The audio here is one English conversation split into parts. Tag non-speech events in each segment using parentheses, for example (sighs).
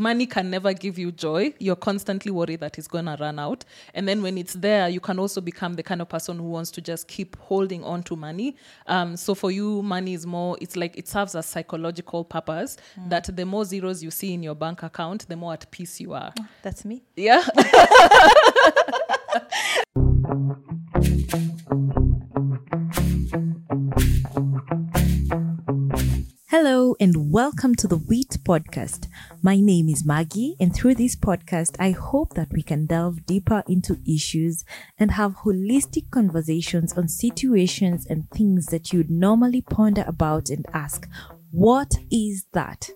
money can never give you joy. You're constantly worried that it's gonna run out. And then when it's there, you can also become the kind of person who wants to just keep holding on to money. Um, so for you, money is more. It's like it serves a psychological purpose. That the more zeros you see in your bank account, the more at peace you are. That's me. Yeah. (laughs) (laughs) Hello and welcome to the Wit Podcast. My name is Margie, and through this podcast, I hope that we can delve deeper into issues and have holistic conversations on situations and things that you'd normally ponder about and ask, What is that?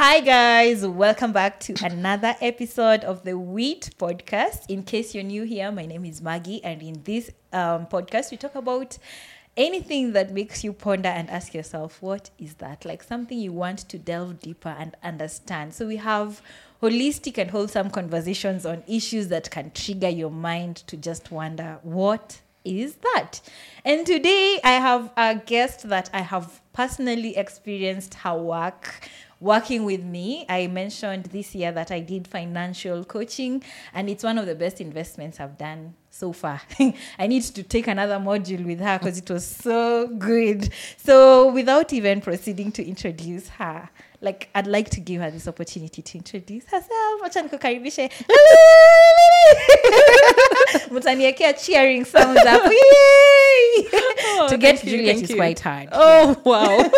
Hi, guys. Welcome back to another episode of the Wit Podcast. In case you're new here, my name is Margie, and in this um, podcast, we talk about anything that makes you ponder and ask yourself, what is that? Like something you want to delve deeper and understand. So, we have holistic and wholesome conversations on issues that can trigger your mind to just wonder, what is that? And today I have a guest that I have personally experienced her work working with me. I mentioned this year that I did financial coaching, and it's one of the best investments I've done so far. (laughs) I need to take another module with her because it was so good. So, without even proceeding to introduce her, like I'd like to give her this opportunity to introduce herself. Acha nikukaribishe. (laughs) Mtaniekea cheering sounds up. (laughs) Yay! Oh, to get you, Juliet is you. quite hard. Oh wow.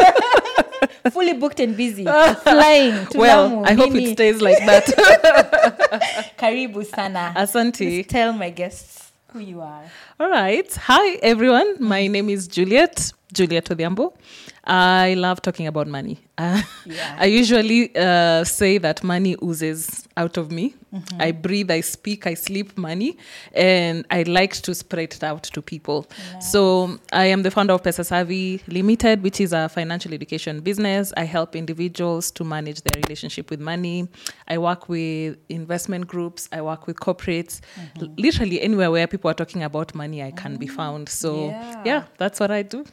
(laughs) Fully booked and busy. (laughs) Flying to well, Lamu, I hope Mimi. it stays like that. (laughs) Karibu sana. Asante. Just tell my guests who you are. All right. Hi, everyone. My name is Juliet, Juliet Odhiambo. I love talking about money. Uh, Yeah. (laughs) I usually uh, say that money oozes out of me. Mm-hmm. I breathe, I speak, I sleep money, and I like to spread it out to people. So I am the founder of Pesa Savvy Limited, which is a financial education business. I help individuals to manage their relationship with money. I work with investment groups. I work with corporates. Mm-hmm. Literally anywhere where people are talking about money, I can be found. So. Yeah. yeah, that's what I do.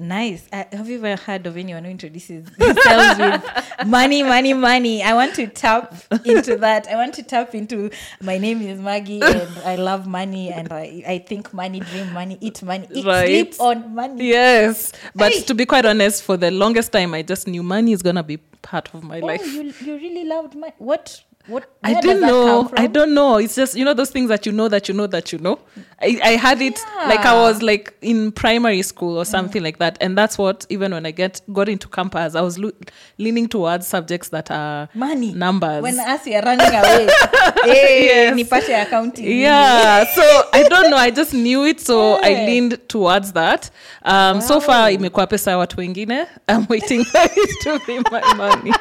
Nice. Uh, have you ever heard of anyone who introduces themselves with money, money, money? I want to tap into that. I want to tap into my name is Margie and I love money and I, I think money, dream money, eat money, eat, Right. sleep on money. Yes, but Hey. to be quite honest, for the longest time, I just knew money is gonna be part of my Oh, life. you, you really loved money. What? What? I didn't know. I don't know. It's just you know those things that you know that you know that you know. I, I had it like I was like in primary school or something like that, and that's what even when I get got into campus, I was lo- leaning towards subjects that are Money. numbers. When us are running away. (laughs) hey, Yes. nipate accounting. yeah (laughs) so i don't know i just knew it so i leaned towards that um so far imekuwa pesa ya watu wengine i'm waiting (laughs) for it to be my money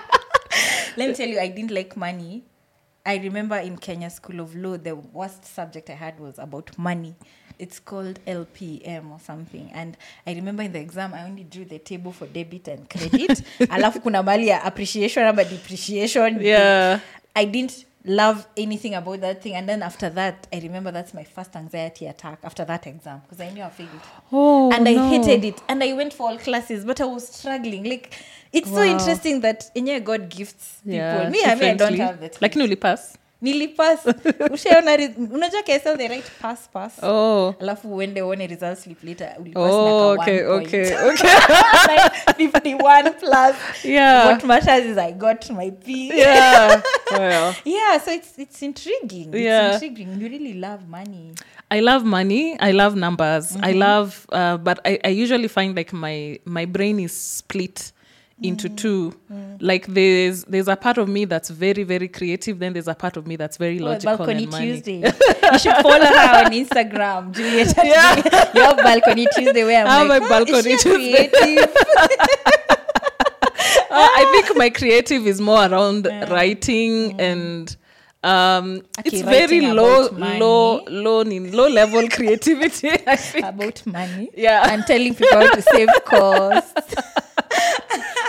Let me tell you, I didn't like money. I remember in Kenya School of Law, the worst subject I had was about money. It's called LPM or something. And I remember in the exam, I only drew the table for debit and credit. (laughs) Alafu kuna mali ya appreciation ama depreciation. yeah I didn't love anything about that thing. And then after that, I remember that's my first anxiety attack after that exam because I knew I failed. oh and I no. hated it. And I went for all classes, but I was struggling. Like it's so interesting that in your God gifts people. yeah, me, I mean, I don't have that. lakini ulipass nilipass (laughs) ushaona unajua KSL they write pass pass. Oh. Alafu uende uone results slip later oh okay okay (laughs) okay. Like 51 plus. Yeah. What matters is i got my p. Yeah. (laughs) Well yeah. So it's it's intriguing. Yeah. it's intriguing. You really love money. I love money. I love numbers. I Mm-hmm. love, uh, but I, I usually find like my my brain is split into Mm. two. Like there's there's a part of me that's very very creative. Then there's a part of me that's very Oh, logical balcony and money. tuesday you should follow her on instagram (laughs) juliet Yeah. (laughs) your balcony tuesday where i'm I have like "Huh, is balcony she Tuesday." creative (laughs) Uh, I think my creative is more around writing and. Um, Okay, it's very low, low, low, low level creativity. I think. about money Yeah. and telling people to save costs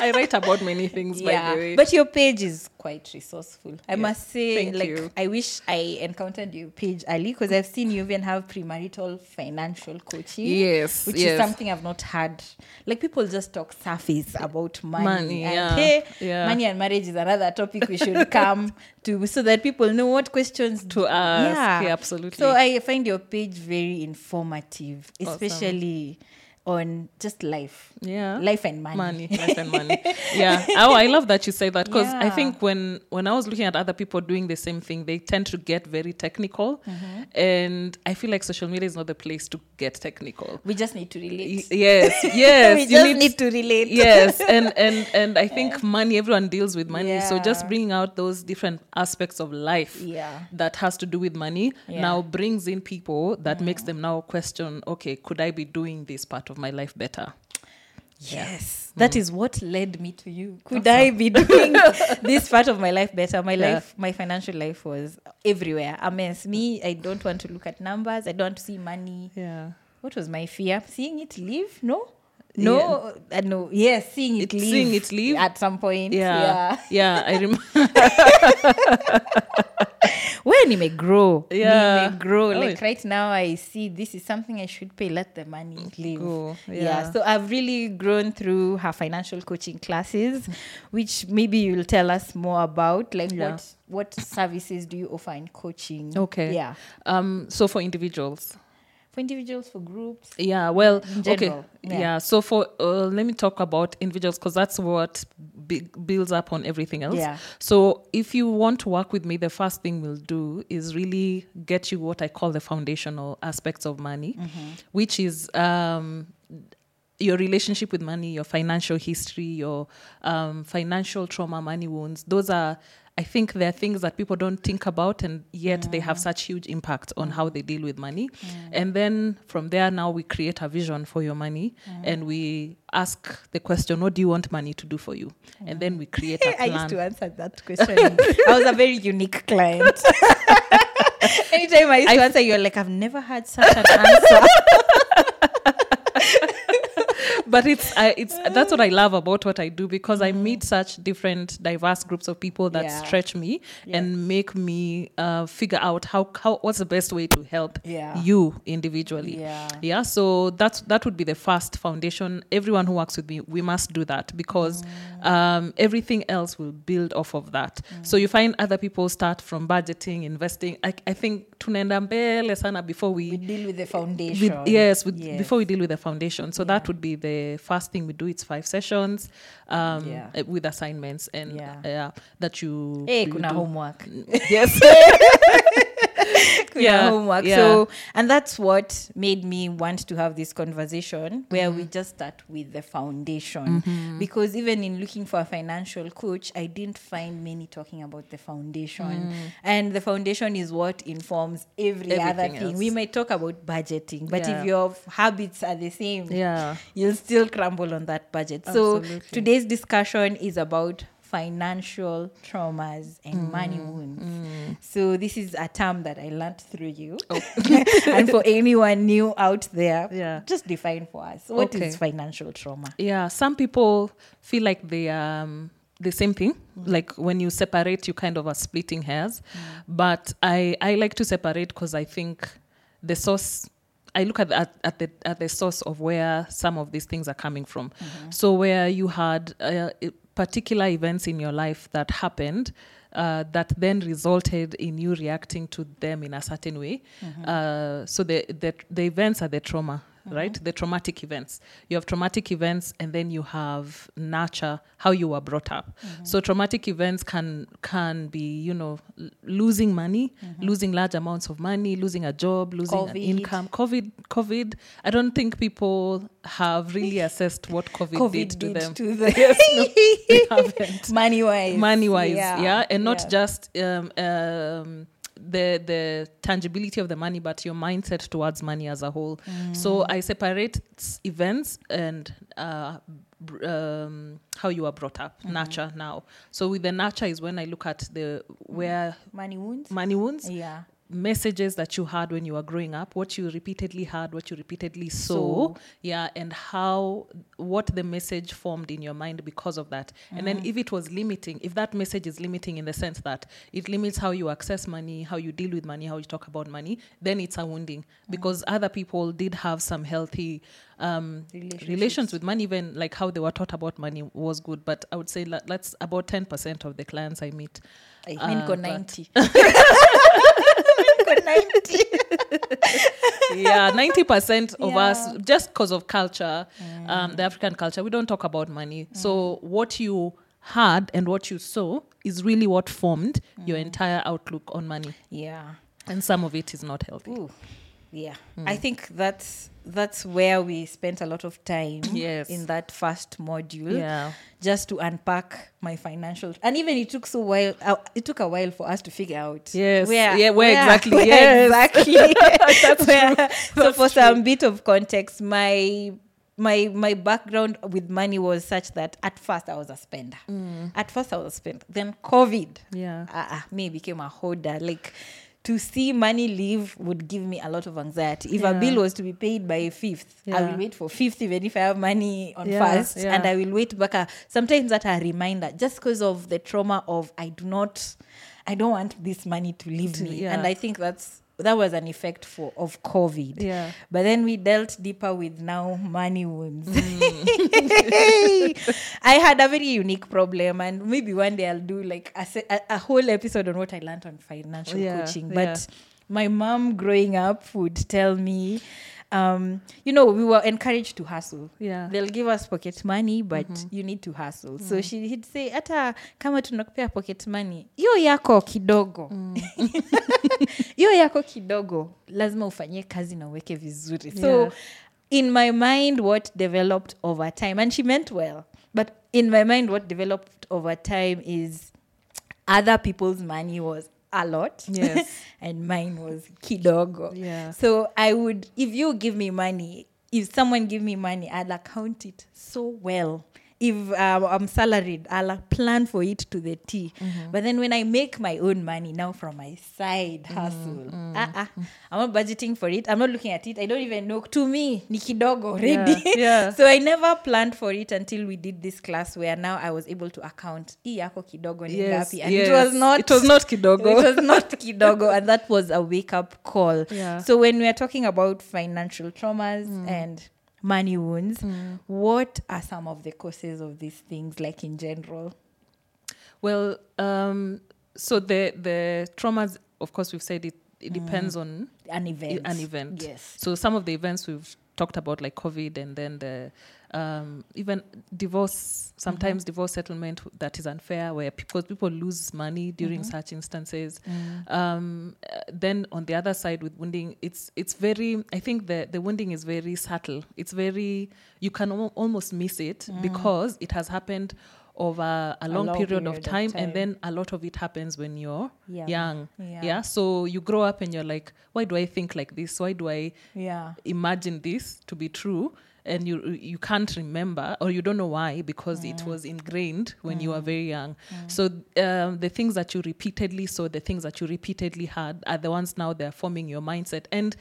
I write about many things, by the way. But your page is quite resourceful. I must say, Thank like, you. I wish I encountered your page early because I've seen you even have premarital financial coaching. Yes, Which yes. is something I've not had. Like, people just talk surface about money. Money, and yeah, hey, yeah. money and marriage is another topic we should (laughs) come to so that people know what questions To ask, yeah, absolutely. So I find your page very informative, Awesome. On just life. yeah. Life and money. money (laughs) life and money yeah oh i love that you say that because i think when when i was looking at other people doing the same thing they tend to get very technical Mm-hmm. and i feel like social media is not the place to get technical We just need to relate. yes (laughs) yes we you just need, to relate. yes and (laughs) and and i think money everyone deals with money so just bringing out those different aspects of life Yeah. that has to do with money Yeah. Mm. now brings in people that makes them now question okay could i be doing this part of my life better Yes, that is what led me to you. Could I be (laughs) doing this part of my life better? My Yeah. life, my financial life was everywhere. A mess. Me, I don't want to look at numbers. I don't want to see money. yeah What was my fear? Seeing it leave? No. No, uh, no. Yes, seeing it It- leave. seeing it leave? at some point. Yeah, yeah yeah i remember (laughs) (laughs) When it may grow. Yeah. May grow. Oh, like right now, I see this is something I should pay. Let the money live. Go, Yeah. yeah. So I've really grown through her financial coaching classes, (laughs) which maybe you'll tell us more about. Like Yeah. what what services do you offer in coaching? Okay. Yeah. um so for individuals For individuals, for groups. yeah well okay yeah. yeah. so for uh, let me talk about individuals because that's what b- builds up on everything else Yeah. so if you want to work with me the first thing we'll do is really get you what i call the foundational aspects of money Mm-hmm. which is um your relationship with money, your financial history, your um, financial trauma, money wounds. Those are, I think, there are things that people don't think about, and yet they have such huge impact on how they deal with money. And then from there, now we create a vision for your money, and we ask the question, "What do you want money to do for you?" And then we create a I plan. (laughs) I used to answer that question. I was a very unique client. (laughs) Anytime I used to answer, you're like, I've never had such an answer. (laughs) but it's I, it's that's what I love about what I do because I meet such different diverse groups of people that Yeah. stretch me Yeah. and make me uh, figure out how how what's the best way to help Yeah. you individually. Yeah. Yeah. So that's that would be the first foundation. Everyone who works with me, we must do that because um, everything else will build off of that. So you find other people start from budgeting, investing. I, I think tunaenda mbele sana before We we deal with the with, foundation. yes, with, Yes. before we deal with the foundation. So that would be the first thing we do. It's five sessions um, Yeah. with assignments and Yeah. uh, that you. Hey, you kuna do. homework. Yes. (laughs) Yeah, homework. yeah. So, and that's what made me want to have this conversation where we mm-hmm. just start with the foundation. Mm-hmm. Because even in looking for a financial coach, I didn't find many talking about the foundation. Mm. And the foundation is what informs every other thing. else. We might talk about budgeting, but Yeah. if your habits are the same, yeah. you'll still crumble on that budget. So today's discussion is about financial traumas and mm, money wounds. Mm. So this is a term that I learned through you. Oh. (laughs) and for anyone new out there, Yeah. just define for us what is Okay. financial trauma. Yeah, some people feel like they um the same thing. Mm. Like when you separate, you kind of are splitting hairs. But I I like to separate because I think the source. I look at, at at the at the source of where some of these things are coming from. Mm-hmm. So where you had uh, particular events in your life that happened. Uh, that then resulted in you reacting to them in a certain way. Uh, so the, the the events are the trauma, right? The traumatic events. You have traumatic events, and then you have nurture how you were brought up. So traumatic events can can be you know l- losing money, losing large amounts of money, losing a job, losing an income. COVID, COVID. I don't think people have really (laughs) assessed what COVID, COVID did to did them. to them. (laughs) they haven't money wise. money wise yeah, and not yeah. just um, um, the the tangibility of the money but your mindset towards money as a whole. So i separate events and uh, um, how you are brought up nurture now. So with the nurture is when i look at the where money wounds. money wounds. Yeah. Messages that you had when you were growing up what you repeatedly heard what you repeatedly saw Saw. yeah and how what the message formed in your mind because of that. And then if it was limiting if that message is limiting in the sense that it limits how you access money how you deal with money how you talk about money then it's a wounding. Because other people did have some healthy um, relations with money even like how they were taught about money was good. But i would say that that's about 10% of the clients i meet I Uh, mean, go but- 90. (laughs) (laughs) Go (laughs) 90. yeah 90% of Yeah. us just because of culture um, the african culture we don't talk about money so what you had and what you saw is really what formed your entire outlook on money Yeah. and some of it is not healthy Ooh. Yeah. I think that's that's where we spent a lot of time (laughs) Yes. in that first module yeah just to unpack my financial and even it took so while uh, it took a while for us to figure out Yes. where, Yeah, where exactly, where yes. (laughs) exactly (laughs) That's Where- true. so for true. some bit of context my my my background with money was such that at first I was a spender. Mm. At first I was a spender. Then COVID, yeah uh, uh, me became a hoarder. Like to see money leave would give me a lot of anxiety. If a bill was to be paid by a fifth, I will wait for fifth even if I have money on Yeah, first, yeah. and I will wait back. uh, Sometimes that a reminder, just because of the trauma of I do not, I don't want this money to leave me, yeah. and I think that's that was an effect for of COVID. yeah But then we dealt deeper with now money wounds. Mm. (laughs) I had a very unique problem, and maybe one day I'll do like a, a, a whole episode on what I learned on financial Yeah, coaching. yeah. But my mom growing up would tell me, um, you know, we were encouraged to hustle. yeah They'll give us pocket money, but Mm-hmm. you need to hustle. Mm. So she, he'd say, hata kama tunakupea pocket money, hiyo yako kidogo. Mm. (laughs) hiyo yako kidogo lazima ufanyie kazi na uweke vizuri so Yeah. in my mind what developed over time and she meant well but in my mind what developed over time is other people's money was a lot. Yes. (laughs) and mine was kidogo. Yeah. So i would if you give me money if someone give me money i'll account it so well if um, i'm salaried i'll plan for it to the t. Mm-hmm. But then when i make my own money now from my side mm, hustle mm, mm. uh-uh, i'm not budgeting for it. I'm not looking at it. I don't even know. To me ni kidogo already. Yeah, yeah. (laughs) so i never planned for it until we did this class where now i was able to account hii yako kidogo ni Yes, ngapi? And yes. it was not It was not kidogo. (laughs) it was not (laughs) kidogo. And that was a wake up call. Yeah. so when we are talking about financial traumas and money wounds. What are some of the causes of these things like in general? Well, um, so the the traumas, of course, we've said it. It depends on an event. an event. yes. So some of the events we've talked about, like COVID, and then the um, even divorce. Sometimes divorce settlement that is unfair, where because people lose money during such instances. Um, uh, then on the other side with wounding, it's it's very. I think the the wounding is very subtle. It's very you can al- almost miss it because it has happened over a long, long period, of period of time, time. and then a lot of it happens when you're Yeah. young. Yeah. yeah. So you grow up and you're like, why do I think like this? Why do I yeah imagine this to be true? And you you can't remember or you don't know why because it was ingrained when you were very young. So um, the things that you repeatedly saw, the things that you repeatedly had, are the ones now they're forming your mindset. And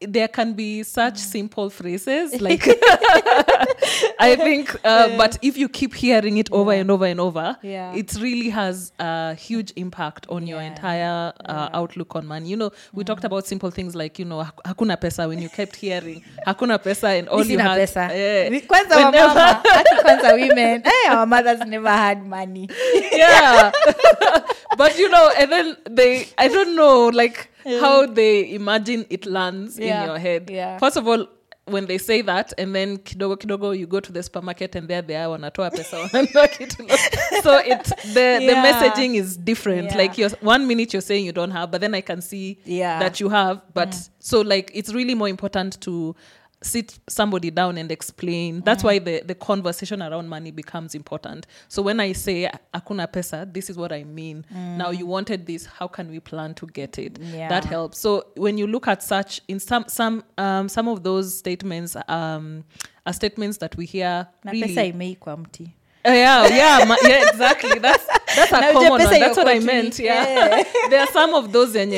there can be such simple phrases (laughs) like (laughs) I think, uh, but if you keep hearing it over and over and over, Yeah. it really has a huge impact on your entire uh, outlook on money. You know, we talked about simple things like you know hakuna pesa when you kept hearing hakuna pesa and all you had. pesa. Eh, Mi- kwanza wamama kwanza women. Hey, (laughs) our mothers never had money. Yeah. But you know and then they i don't know like how they imagine it lands Yeah, in your head yeah. first of all when they say that and then kidogo kidogo you go to the supermarket and there they are wanatoa pesa (laughs) wananunua kitu. so it the, the messaging is different Yeah. like you're one minute you're saying you don't have but then i can see Yeah. that you have but mm. so like it's really more important to sit somebody down and explain that's why the, the conversation around money becomes important so when i say akuna pesa this is what i mean now you wanted this how can we plan to get it Yeah. that helps so when you look at such in some some um, some of those statements um, are statements that we hear na really pesa mti Uh, yeah, yeah, ma- yeah, exactly. That's that's a common one. That's what I meant. Yeah, Yeah. (laughs) there are some of those, and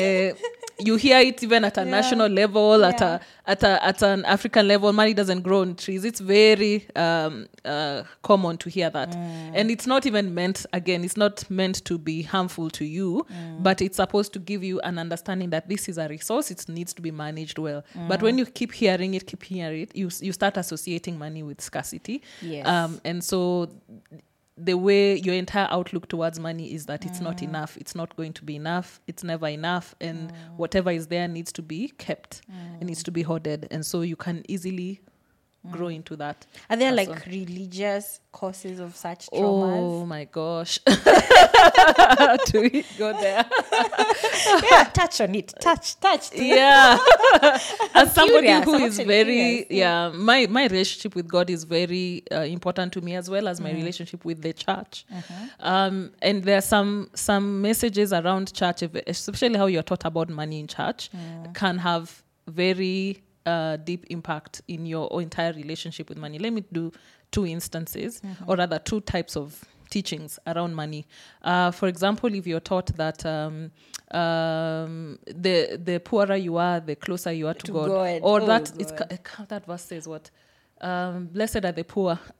you hear it even at a Yeah. national level, at a at a at an African level. Money doesn't grow on trees. It's very um, uh, common to hear that, Mm. and it's not even meant. Again, it's not meant to be harmful to you, Mm. but it's supposed to give you an understanding that this is a resource. It needs to be managed well. But Mm. when you keep hearing it, keep hearing it, you you start associating money with scarcity. Yes. Um, and so the way your entire outlook towards money is that it's not mm. enough it's not going to be enough it's never enough and mm. whatever is there needs to be kept mm. it needs to be hoarded. And so you can easily grow into that Are there That's like religious causes of such traumas? oh my gosh (laughs) do we go there (laughs) yeah, touch on it. Touch, touch. (laughs) yeah as somebody curious. who is very curious, yeah my my relationship with god is very uh, important to me as well as my Mm. relationship with the church Uh-huh. um, and there are some some messages around church especially how you're taught about money in church Mm. can have very uh, deep impact in your entire relationship with money let me do two instances Mm-hmm. or rather two types of teachings around money uh, for example if you're taught that um, um, the the poorer you are the closer you are to, To god. God. or Oh, that it's God. ca- that verse says what um, blessed are the poor (laughs)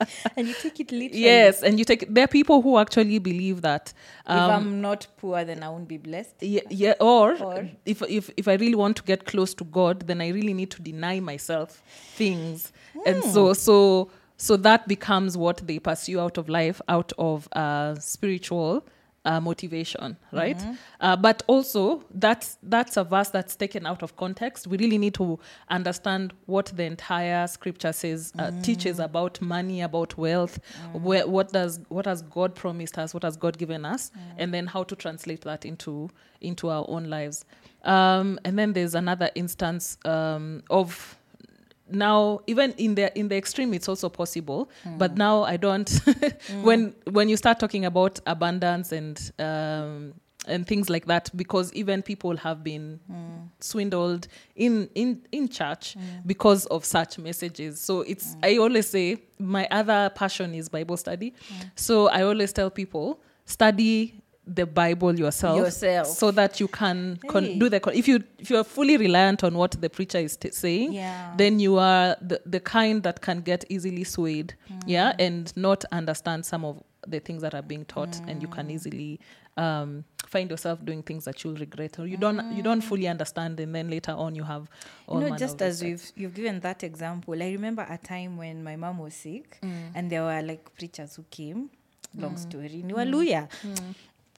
(laughs) And you take it literally. yes and you take there are people who actually believe that if um, I'm not poor, then I won't be blessed. yeah, yeah or, Or- if, if if i really want to get close to god then i really need to deny myself things and Hmm. so so so that becomes what they pursue out of life out of uh, spiritual uh, motivation right Mm-hmm. uh, but also that's that's a verse that's taken out of context we really need to understand what the entire scripture says uh, Mm. teaches about money about wealth where what does what has god promised us what has god given us Mm. and then how to translate that into into our own lives um, and then there's another instance um, of now even in the in the extreme it's also possible. Hmm. But now i don't. (laughs) Hmm. When when you start talking about abundance and um and things like that because even people have been hmm. swindled in in in church because of such messages. So it's i always say my other passion is bible study. So i always tell people study the bible yourself Yourself. so that you can con- Hey. do the con- if you if you're fully reliant on what the preacher is t- saying Yeah. then you are the, the kind that can get easily swayed hmm. yeah and not understand some of the things that are being taught and you can hmm. easily um, find yourself doing things that you'll regret or you don't you don't hmm. fully understand and then later on you have all you know, just as we've you've given that example, I remember a time when my mom was sick, mm. and there were like preachers who came. Long mm. story, ni mm. Waluya.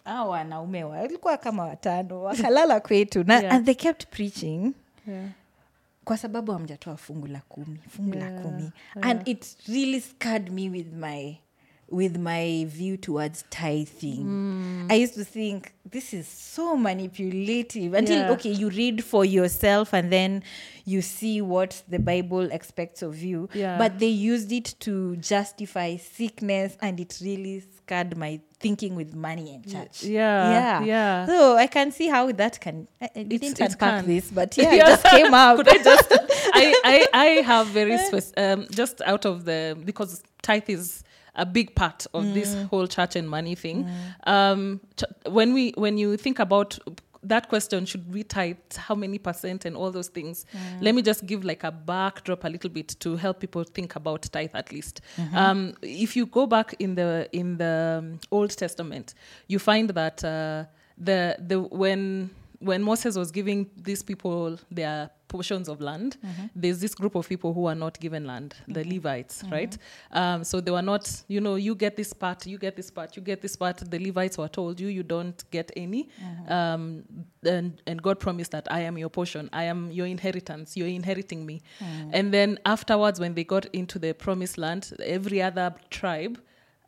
Hao wanaume walikuwa kama watano wakalala kwetu na, Yeah. and they kept preaching yeah. kwa sababu hamjatoa fungu la kumi fungu la Yeah, kumi and it really scared me with my with my view towards tithing i used to think this is so manipulative until Yeah. okay you read for yourself and then you see what the bible expects of you Yeah. but they used it to justify sickness and it really scared my thinking with money and church yeah, yeah yeah. so i can see how that can i, I didn't it unpack this but (laughs) yeah, it just came out Could I just? I, I I have very spec- um, just out of the because tithe is a big part of this whole church and money thing. Um, ch- when we when you think about that question, should we tithe? How many percent and all those things? Let me just give like a backdrop a little bit to help people think about tithe at least. Um, if you go back in the in the um, Old Testament, you find that uh, the the when when Moses was giving these people their portions of land, mm-hmm. there's this group of people who are not given land, the mm-hmm. Levites, mm-hmm. right? Um, so they were not, you know, you get this part, you get this part, you get this part. The Levites were told you, you don't get any. Um, and, and God promised that I am your portion, I am your inheritance, you're inheriting me. Mm. And then afterwards, when they got into the promised land, every other tribe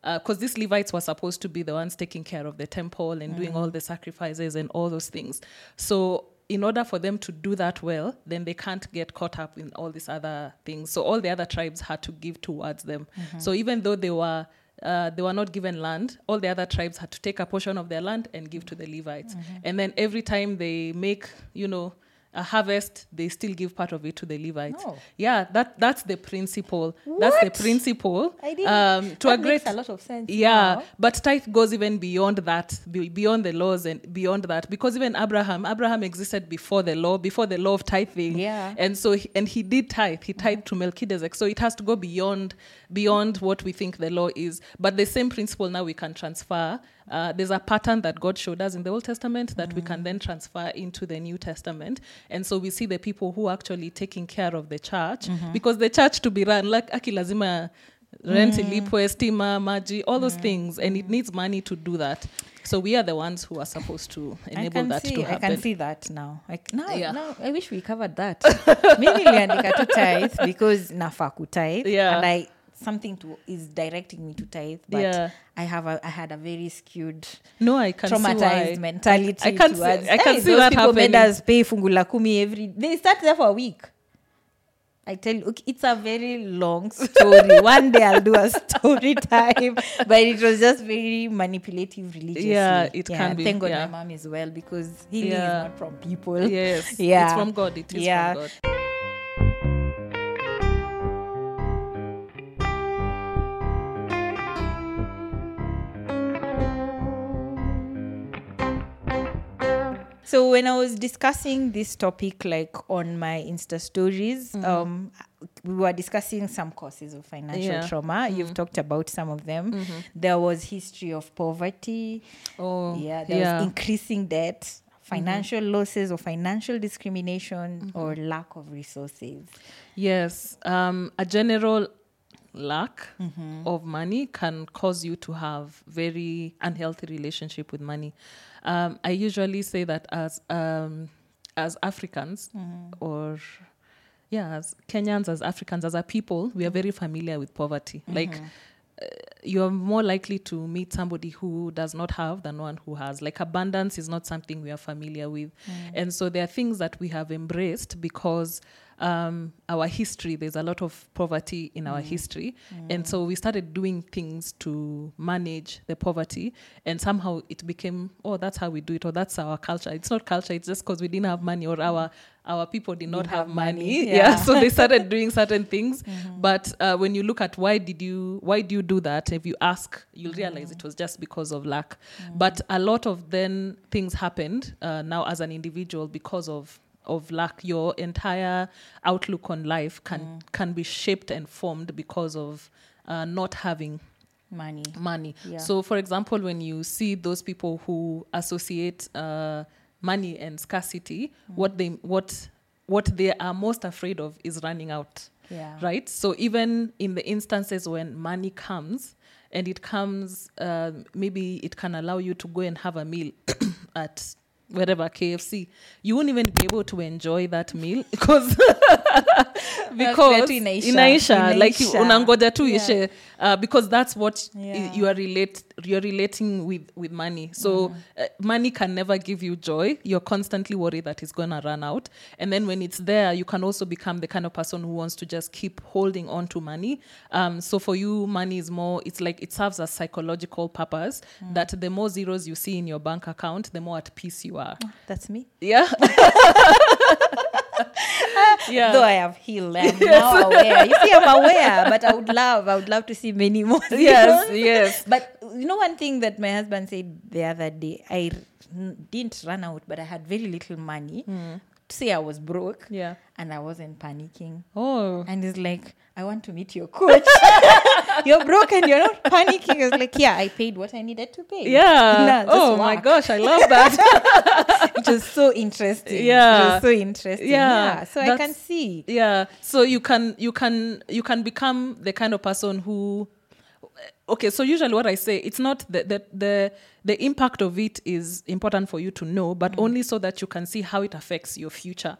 uh, because these Levites were supposed to be the ones taking care of the temple and doing mm. all the sacrifices and all those things. So, in order for them to do that well, then they can't get caught up in all these other things. So, all the other tribes had to give towards them. So, even though they were uh, they were not given land. All the other tribes had to take a portion of their land and give to the Levites. And then every time they make, you know, a harvest, they still give part of it to the Levites. No. Yeah, that that's the principle. That's the principle. I didn't. Um, to that a great makes a lot of sense. yeah, now. but tithe goes even beyond that, beyond the laws and beyond that, because even Abraham, Abraham existed before the law, before the law of tithing. Yeah. and so he, and he did tithe. He tithed to Melchizedek, so it has to go beyond beyond what we think the law is. But the same principle now we can transfer. Uh, there's a pattern that God showed us in the Old Testament that we can mm. then transfer into the New Testament, and so we see the people who are actually taking care of the church mm-hmm. because the church to be run like aki lazima rent mm. ilipwe stima maji all those things and it mm. needs money to do that so we are the ones who are supposed to enable that see, to I can see that now. Like now, Yeah. now I wish we covered that. (laughs) Maybe niliandika tu tithe because nafaa kutithe. Yeah. And I something to is directing me to tithe. But Yeah. I have a I had a very skewed no i can see traumatized why mentality. I can't towards, I can "Hey, see those that people made happening." us pay fungu la kumi every they start there for a week. I tell you, okay, it's a very long story. (laughs) One day I'll do a story time, but it was just very manipulative religiously. Yeah, it can be, Thank God yeah. my mom is well because healing Yeah. is not from people. yes (laughs) Yeah. it's from god it is Yeah. from god So when I was discussing this topic, like on my Insta stories, Mm-hmm. um, we were discussing some causes of financial Yeah. Mm-hmm. trauma. You've talked about some of them. There was history of poverty. oh yeah, there yeah was increasing debt, financial losses or financial discrimination, Mm-hmm. or lack of resources. Yes, um, a general lack Mm-hmm. of money can cause you to have very unhealthy relationship with money. Um, I usually say that as um, as Africans Mm-hmm. or yeah, as Kenyans, as Africans, as a people, we are very familiar with poverty. Like Mm-hmm. uh, you're more likely to meet somebody who does not have than one who has. Like abundance is not something we are familiar with. And so there are things that we have embraced because um, our history, there's a lot of poverty in our history. And so we started doing things to manage the poverty. And somehow it became, oh, that's how we do it, or that's our culture. It's not culture, it's just because we didn't have money or our our people did not have, have money. money, (laughs) Yeah. yeah. So they started doing certain things. (laughs) But uh, when you look at why did you why do you do that? If you ask, you'll realize it was just because of lack. But a lot of then things happened uh, now as an individual because of of lack. Your entire outlook on life can can be shaped and formed because of uh, not having Money. money. Yeah. So, for example, when you see those people who associate uh, money and scarcity, what they what what they are most afraid of is running out. Yeah. Right. So even in the instances when money comes and it comes, uh, maybe it can allow you to go and have a meal (coughs) at wherever KFC, you won't even be able to enjoy that meal (laughs) (laughs) because because tu inaisha. inaisha like you- Inaisha. unangoja tu Yeah. ishe uh, because that's what Yeah. you are relate you're relating with with money so Mm-hmm. uh, money can never give you joy you're constantly worried that it's going to run out and then when it's there you can also become the kind of person who wants to just keep holding on to money um, so for you money is more it's like it serves a psychological purpose Mm. that the more zeros you see in your bank account the more at peace you are That's me. yeah (laughs) (laughs) yeah Though I have healed, I'm now aware. You see, I'm aware, but I would love, I would love to see many more. (laughs) yes yes But you know, one thing that my husband said the other day, I r- didn't run out, but I had very little money. To say I was broke, yeah and I wasn't panicking. oh And he's like, I want to meet your coach. (laughs) you're broke and you're not panicking. I was like, yeah, I paid what I needed to pay. yeah (laughs) Nah, oh my gosh i love that (laughs) It was so interesting. Yeah. It was so interesting. Yeah, Yeah. So I can see. yeah so you can you can you can become the kind of person who okay so usually what i say it's not the the the, the impact of it is important for you to know but only so that you can see how it affects your future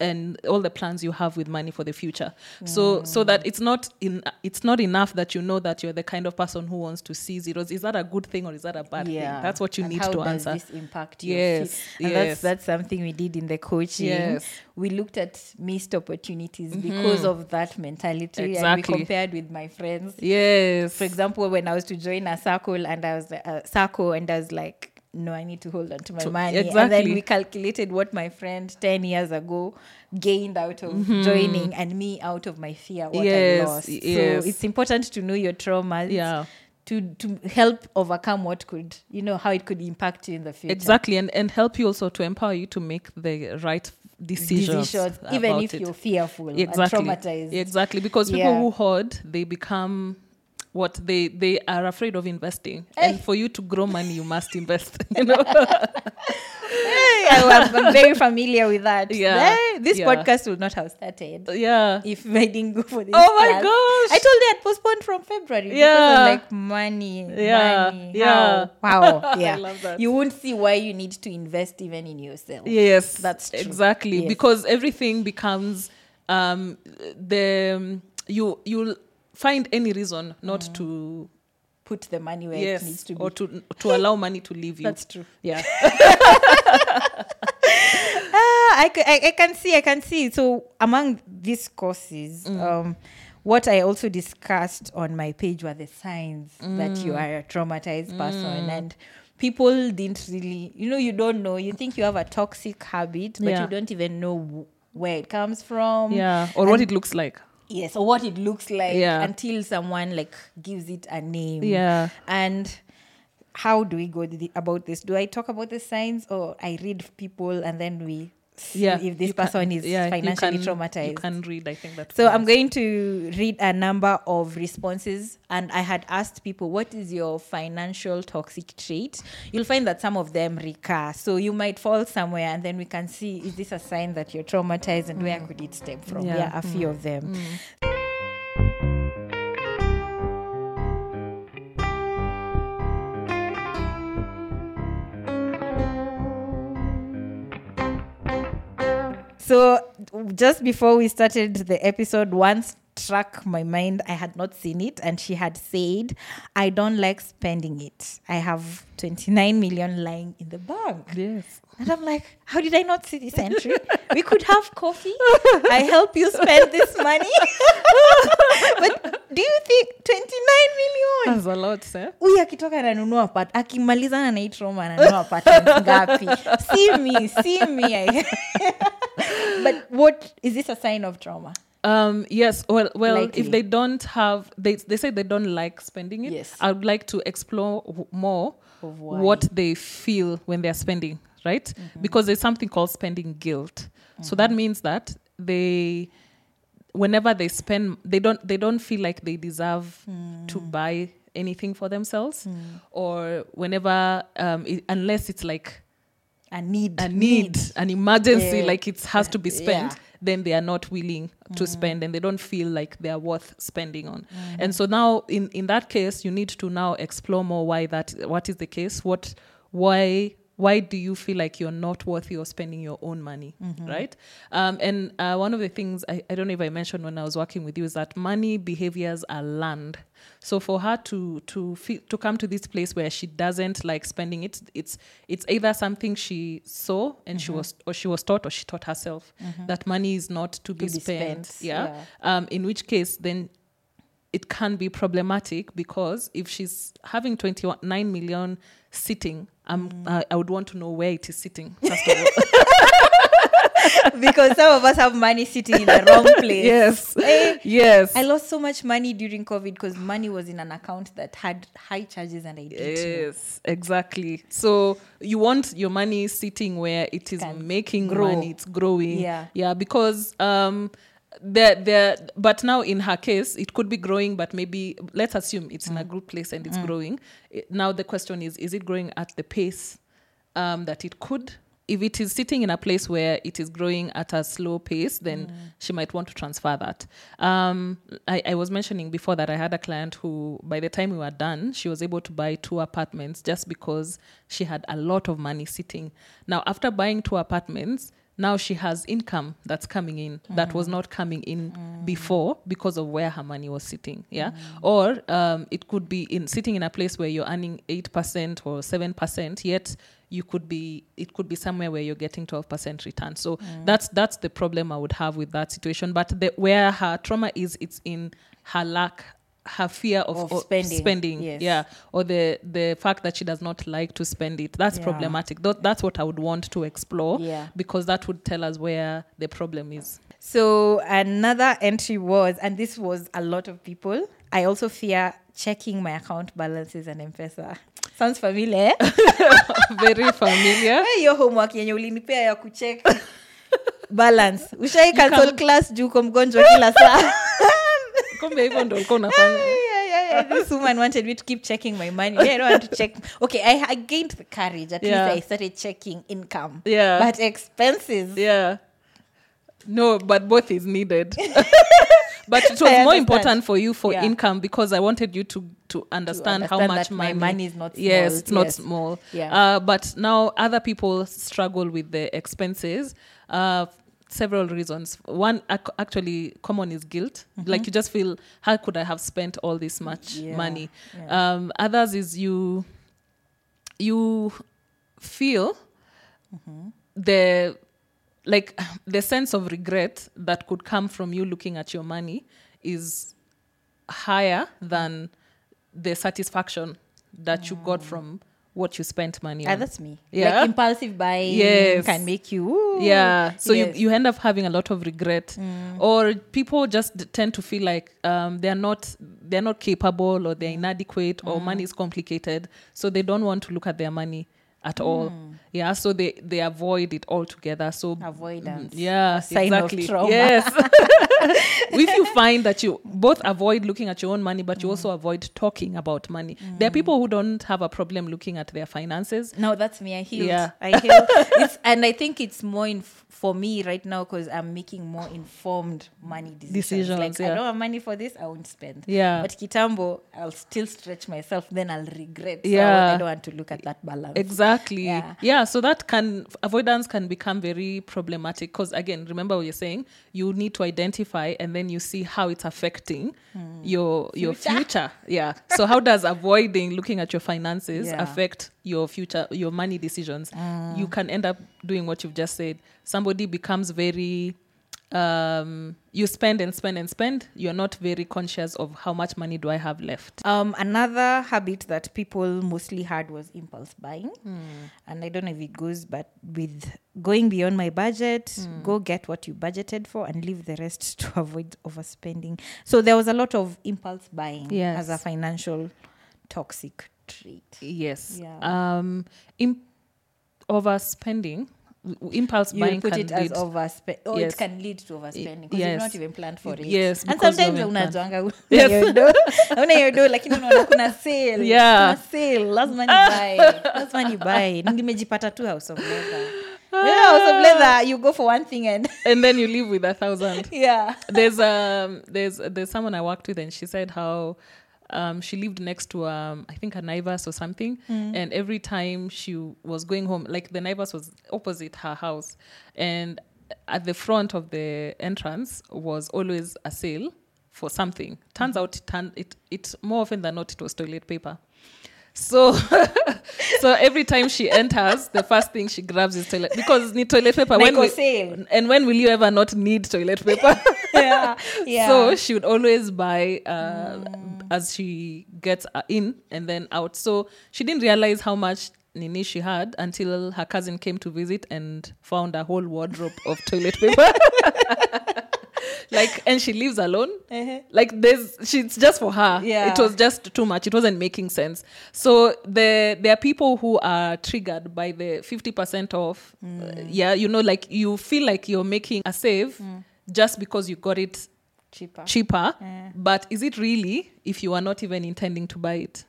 and all the plans you have with money for the future. So so that it's not in it's not enough that you know that you're the kind of person who wants to see zeros. Is that a good thing or is that a bad thing? That's what you And need how to does answer. This impact your Yes, and yes. that's that's something we did in the coaching. Yes. We looked at missed opportunities because of that mentality, and we compared with my friends. yes. For example, when I was to join a circle and I was uh, circle and I was like, no, I need to hold on to my money. And then we calculated what my friend 10 years ago gained out of Mm-hmm. joining and me out of my fear, what I Yes, lost. yes. So it's important to know your traumas. Yeah. To, to help overcome what could, you know, how it could impact you in the future. Exactly, and and help you also to empower you to make the right decisions, Decisions, even if it. you're fearful exactly and traumatized. exactly because people Yeah. who hoard they become what they they are afraid of investing Eh. and for you to grow money you must invest (laughs) you know (laughs) Hey, I- I'm, I'm very familiar with that. Yeah, Hey, this yeah. podcast would not have started yeah if I didn't go for this. Oh my class. gosh. I told you I'd postponed from February. because Yeah. of, like money. Yeah, money, yeah. How? Wow. (laughs) Yeah. I love that. You won't see why you need to invest even in yourself. yes That's true. exactly Yes. because everything becomes um the you you'll find any reason not Mm. to Put the money where yes it needs to be. or to to allow money to leave you That's true. yeah (laughs) Ah, I, I, I can see, I can see. So among these courses, Mm. um, what I also discussed on my page were the signs that Mm. you are a traumatized person and people didn't really you know you don't know you think you have a toxic habit but Yeah. you don't even know wh- where it comes from yeah or what it looks like yes or what it looks like Yeah. until someone like gives it a name. Yeah. And how do we go about this? Do i talk about the signs or i read people and then we yeah if this you can- person is yeah, you financially can- traumatized. you can read i think that so i'm going to read a number of responses and i had asked people what is your financial toxic trait? You'll find that some of them recur. So you might fall somewhere and then we can see is this a sign that you're traumatized and where mm. could it stem from? Yeah. yeah, a few mm. of them mm. So just before we started the episode, once struck my mind. I had not seen it, and she had said, "I don't like spending it. I have 29 million lying in the bank." yes And I'm like, "How did I not see this entry? we could have coffee. I help you spend this money." (laughs) but do you think 29 million? that's a lot sir huyu akitoka ananunua pat akimalizana na hii trauma ananunua patent ngapi see me see me (laughs) but what is this a sign of trauma Um, yes. Well, well, Likely. if they don't have, they they say they don't like spending it. Yes. I would like to explore w- more what they feel when they're spending, right? Mm-hmm. Because there's something called spending guilt. So that means that they, whenever they spend, they don't they don't feel like they deserve to Mm. buy anything for themselves, or whenever um, it, unless it's like a need a need, an emergency, Yeah. like it has to be spent, Yeah. then they are not willing to mm. spend and they don't feel like they are worth spending on. Mm. And so now in, in that case, you need to now explore more why that what is the case, what why why do you feel like you're not worthy of spending your own money right? Um, and uh, one of the things I, I don't know if i mentioned when i was working with you is that money behaviors are learned. So for her to to feel, to come to this place where she doesn't like spending it it's it's either something she saw and she was or she was taught or she taught herself that money is not to, be, be spent, spent, yeah, um in which case then it can be problematic because if she's having 29 million sitting um, I, I would want to know where it is sitting (laughs) first of all because some of us have money sitting in the wrong (laughs) place yes Eh, yes I lost so much money during COVID because money was in an account that had high charges and I know. Yes, exactly. So you want your money sitting where it is Can making grow. money, it's growing. Yeah. Yeah, because um there there but now in her case it could be growing but maybe let's assume it's Mm. in a good place and it's growing. It- now the question is is it growing at the pace um that it could? If it is sitting in a place where it is growing at a slow pace, then she might want to transfer that. Um, I, I was mentioning before that I had a client who, by the time we were done, she was able to buy two apartments just because she had a lot of money sitting. Now, after buying two apartments, now she has income that's coming in that was not coming in before because of where her money was sitting yeah? Or um, it could be in sitting in a place where you're earning 8% or 7% yet you could be it could be somewhere where you're getting 12% return. So that's that's the problem i would have with that situation. But the, where her trauma is it's in her lack her fear of, Of o- spending, yes. yeah or the the fact that she does not like to spend it that's Yeah. problematic Th- that's what i would want to explore Yeah. because that would tell us where the problem is So another entry was, and this was a lot of people. I also fear checking my account balances and M-Pesa. Sounds familiar. (laughs) very familiar hiyo homework yenye ulinipea ya kucheck balance ushai cancel class juu ko mgonjwa kila saa (laughs) (laughs) kumbe hivyo ndo ulikuwa unafanya yeah. This woman wanted me to keep checking my money. Yeah, I don't want to check. Okay, I, I gained the courage. At Yeah. least I started checking income. Yeah. But expenses. yeah no but both is needed (laughs) but it was I more understand. important for you for Yeah. income because i wanted you to to understand, how understand much that my money, money is not yes small. it's not Yes. small Yeah. uh, but now other people struggle with the expenses uh, several reasons one ac- actually common is guilt like you just feel how could i have spent all this much Mm-hmm. Yeah. money Yeah. um, others is you you feel the like (sighs) the sense of regret that could come from you looking at your money is higher than the satisfaction that you got from what you spent money Ah, on. that's me. Yeah. Like impulsive buying Yes. can make you. ooh. yeah so Yes. Mm. you, you end up having a lot of regret or people just d- tend to feel like um, they're not they're not capable or they're inadequate or Mm. money is complicated so they don't want to look at their money at all Mm. Yeah so they they avoid it altogether so Avoidance. yeah sign of exactly trauma. yes (laughs) (laughs) if you find that you both avoid looking at your own money but you also Mm. avoid talking about money there are people who don't have a problem looking at their finances No, that's me. I healed. Yeah. I healed. (laughs) it's, and I think it's more in for me right now because I'm making more informed money decisions. Decisions, like I don't have money for this, I won't spend. Yeah. But kitambo, I'll still stretch myself. Then I'll regret. So I don't want to look at that balance. Exactly. Yeah. Yeah. So that can avoidance can become very problematic because again, remember what you're saying. You need to identify and then you see how it's affecting hmm. your your Future. future. Yeah. So how does avoiding looking at your finances Yeah. affect your future, your money decisions? Ah. You can end up doing what you've just said. Somebody becomes very um you spend and spend and spend you're not very conscious of how much money do i have left Um, another habit that people mostly had was impulse buying. And I don't know if it goes, but with going beyond my budget, go get what you budgeted for and leave the rest (laughs) to avoid overspending. So there was a lot of impulse buying Yes. as a financial toxic trait. Yes. Yeah. Um, imp- overspending, impulse You buying put can it as lead. overspend. Oh, Yes. it can lead to overspending because yes. you've not even planned for it. Yes, and sometimes unajuanga (laughs) (laughs) una Yes. do lakini unaona kuna sale (laughs) Yeah. kuna sale lazima ni buy lazima ni buy nimejipata tu house of leather know, house of leather you go for one thing and and then you live with a thousand. yeah there's um there's there's someone I worked with and she said how um she lived next to um I think a Naivas or something. And every time she was going home like the Naivas was opposite her house. And at the front of the entrance was always a sale for something. Turns out it, turn, it it more often than not it was toilet paper. So (laughs) so every time she enters the first thing she grabs is toilet because need toilet paper when we, sale. and when will you ever not need toilet paper? (laughs) Yeah (laughs) yeah. so she would always buy uh, as she gets uh, in and then out. So she didn't realize how much Nini she had until her cousin came to visit and found a whole wardrobe of (laughs) toilet paper. (laughs) like, and she lives alone. Uh-huh. Like, there's, she's just for her. Yeah. It was just too much. It wasn't making sense. So the there are people who are triggered by the fifty percent off. Uh, yeah, you know, like you feel like you're making a save just because you got it cheaper. Cheaper? Yeah. but is it really if you are not even intending to buy it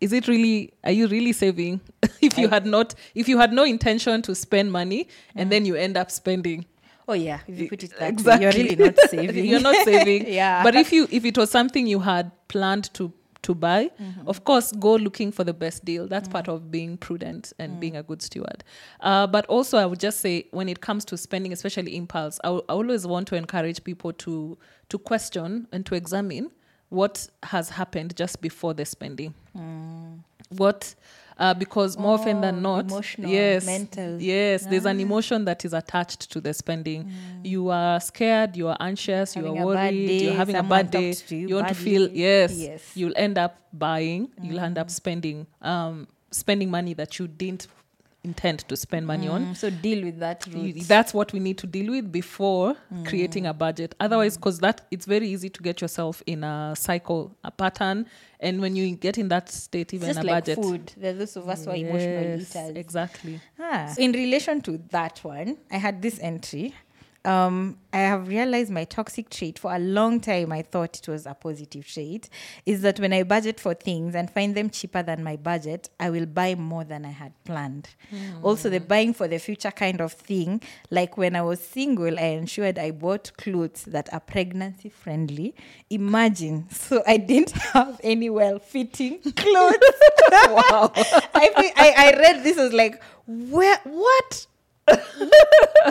is it really are you really saving (laughs) if you had not if you had no intention to spend money and then you end up spending? Oh yeah if you put it that way, exactly. you're really not (laughs) saving. You're not saving. (laughs) Yeah. But if you if it was something you had planned to to buy Mm-hmm. of course go looking for the best deal that's part of being prudent and Mm. being a good steward uh, but also i would just say when it comes to spending especially impulse I w- I always want to encourage people to to question and to examine what has happened just before the spending what uh, because more often than Oh, not emotional, yes mental. Ah. yes there's an emotion that is attached to the spending you are scared you are anxious Mm. Having you are worried day, you're having a bad day to you you want to feel yes, Yes. Mm. you'll end up buying you'll end up spending um spending money that you didn't intend to spend money on Mm, so deal with that route. that's what we need to deal with before creating a budget otherwise Mm. because that it's very easy to get yourself in a cycle a pattern and when you get in that state even just a like budget food. There's those of us who are emotional eaters. exactly Ah. So in relation to that one, I had this entry. Um, I have realized my toxic trait for a long time. I thought it was a positive trait. Is that when I budget for things and find them cheaper than my budget, I will buy more than I had planned. Also, the buying for the future kind of thing. Like when I was single, I ensured I bought clothes that are pregnancy friendly. Imagine, (laughs) so I didn't have any well fitting (laughs) clothes. wow! (laughs) I, I I read this was like, where what?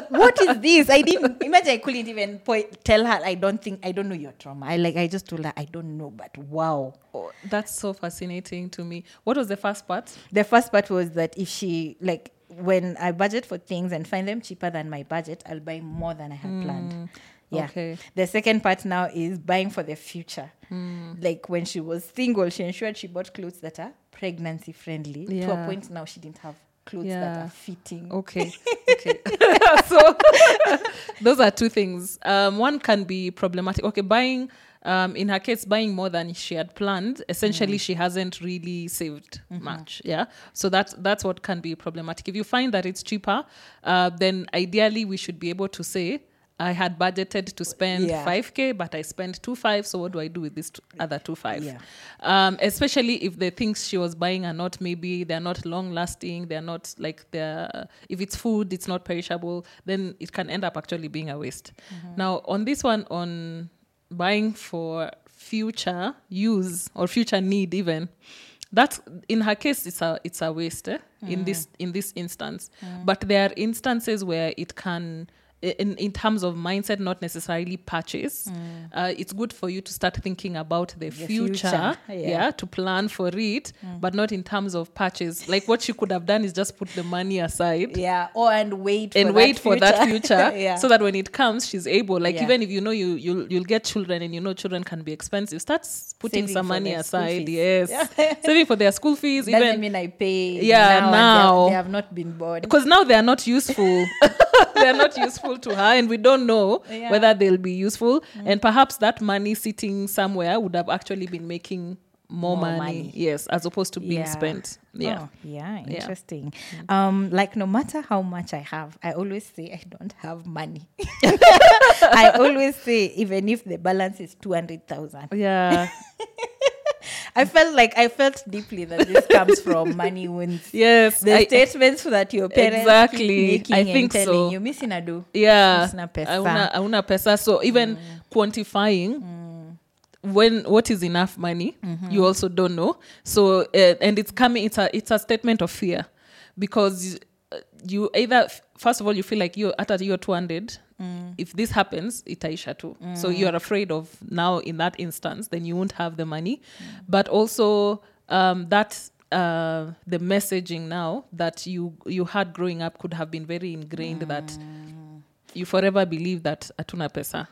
What is this? I didn't imagine. I couldn't even point, tell her. I don't think I don't know your trauma. I like. I just told her I don't know. But wow, oh, that's so fascinating to me what was the first part the first part was that if she like when I budget for things and find them cheaper than my budget, I'll buy more than I had hmm, planned. Yeah. okay. The second part now is buying for the future. Hmm. Like when she was single, she ensured she bought clothes that are pregnancy friendly. To a point now, she didn't have clothes that Yeah. are fitting. Okay. Okay. (laughs) so (laughs) those are two things. Um, one can be problematic. Okay, buying. Um, in her case, buying more than she had planned. Essentially, she hasn't really saved much. Yeah. So that's that's what can be problematic. If you find that it's cheaper, uh, then ideally we should be able to say. I had budgeted to spend Yeah. 5k, but I spent two five. So what do I do with this t- other two five? Yeah. um, especially if the things she was buying are not maybe they're not long lasting they're not like they're if it's food it's not perishable then it can end up actually being a waste now on this one on buying for future use or future need even that's in her case it's a it's a waste eh, in this in this instance but there are instances where it can in, in terms of mindset not necessarily purchase uh, it's good for you to start thinking about the, The future, future, yeah. yeah. to plan for it but not in terms of purchase like what she could have done is just put the money aside Yeah, or and wait and for wait that for that future (laughs) yeah. so that when it comes she's able like Yeah. even if you know you you'll, you'll get children and you know children can be expensive start putting Saving some money aside yes (laughs) saving for their school fees doesn't even mean I pay. Yeah, now, now. they have, they have not been bored. because now they are not useful (laughs) they are not useful to her and we don't know Yeah. Mm. whether they'll be useful and perhaps that money sitting somewhere would have actually been making more, More money, money. yes as opposed to being Yeah. spent yeah Oh, yeah, Yeah. interesting. Um, like no matter how much I have, I always say I don't have money. (laughs) I always say even if the balance is two hundred thousand. yeah (laughs) I felt like I felt deeply that this comes from money wounds. (laughs) yes The I- statements that your parents Exactly. making I and think telling so. you missing a do. yeah Sina pesa. Hauna- hauna pesa so even quantifying when what is enough money you also don't know so uh, and it's coming it's a it's a statement of fear because uh, you either first of all you feel like you're at you're 200 if this happens itaisha too so you're afraid of now in that instance then you won't have the money but also um, that uh, the messaging now that you you had growing up could have been very ingrained that you forever believe that atuna pesa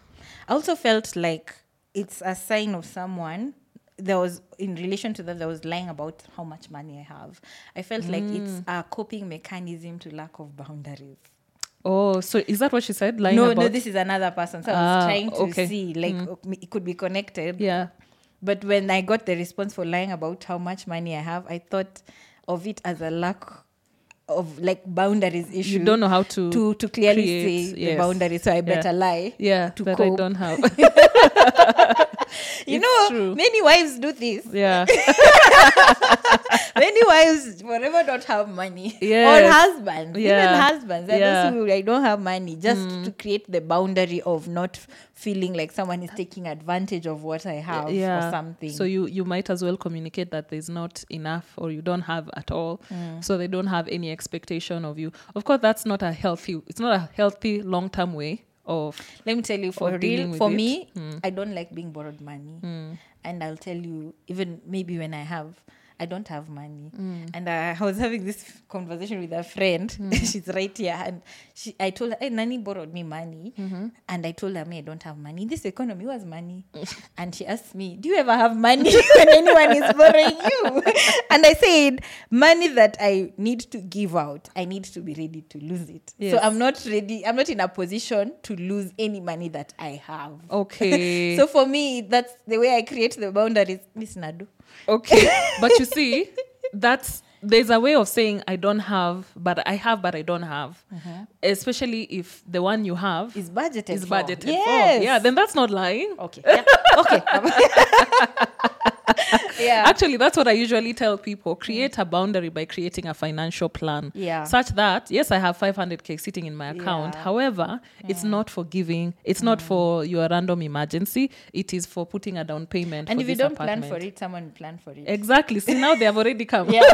I also felt like it's a sign of someone. There was in relation to that, there was lying about how much money I have. I felt like it's a coping mechanism to lack of boundaries. Oh so is that what she said lying no, about no, this is another person. So I was Ah, trying to okay. see, like, ok- it could be connected. yeah But when I got the response for lying about how much money I have, I thought of it as a lack of like boundaries issue. you don't know how to to to clearly create, say the boundaries, so I better lie. yeah to that i cope. don't have (laughs) (laughs) You It's know, true. many wives do this. yeah (laughs) many wives forever don't have money. Yes. Or husbands. Yeah. Even husbands. They're Yeah. those who I don't have money just to create the boundary of not feeling like someone is taking advantage of what I have or something. So you you might as well communicate that there's not enough or you don't have at all. Mm. So they don't have any expectation of you. Of course, that's not a healthy. It's not a healthy long term way of. Let me tell you, for real, for me, I don't like being borrowed money. And I'll tell you, even maybe when I have, I don't have money. Mm. And uh, I was having this conversation with a friend. Mm. (laughs) She's right here. And she, I told her, hey, Nani borrowed me money. Mm-hmm. And I told her, me, I don't have money. This economy was money. (laughs) and she asked me, do you ever have money (laughs) when anyone is borrowing you? and I said, money that I need to give out, I need to be ready to lose it. So I'm not ready. I'm not in a position to lose any money that I have. Okay. so for me, that's the way I create the boundaries. Miss Nadu. Okay, (laughs) but you see, that's there's a way of saying I don't have, but I have, but I don't have. Mm-hmm. Especially if the one you have Is budgeted is for. budgeted Yes. for. Yeah, then that's not lying. Okay. Yeah. Okay. (laughs) (laughs) (laughs) yeah. Actually, that's what I usually tell people. Create a boundary by creating a financial plan. Yeah. Such that, yes, I have 500K sitting in my account. Yeah. However, it's not for giving, it's not mm. for your random emergency. It is for putting a down payment. and if you don't plan for it, someone plan for it. Exactly. See, now they have already (laughs) come. Yeah. (laughs)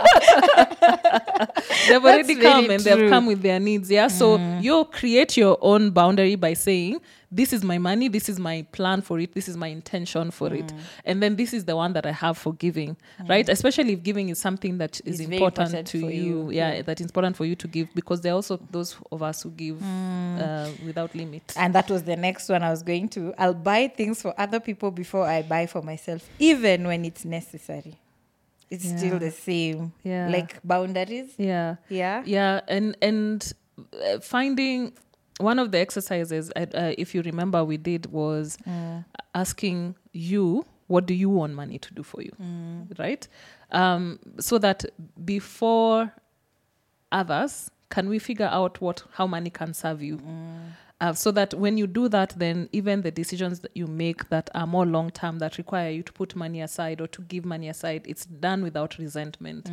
they've already That's come and they've come with their needs. Yeah. So mm. you create your own boundary by saying, this is my money, this is my plan for it, this is my intention for it. And then this is the one that I have for giving. Right? Especially if giving is something that is It's important, to you. you. Yeah, that is important for you to give because there are also those of us who give uh, without limit. And that was the next one I was going to. I'll buy things for other people before I buy for myself, even when it's necessary. It's Yeah. still the same. Yeah. Like boundaries. Yeah. Yeah. yeah and and uh, finding one of the exercises uh, if you remember we did was asking you what do you want money to do for you? Right? Um, so that before others can we figure out what how money can serve you uh, so that when you do that then even the decisions that you make that are more long term that require you to put money aside or to give money aside it's done without resentment.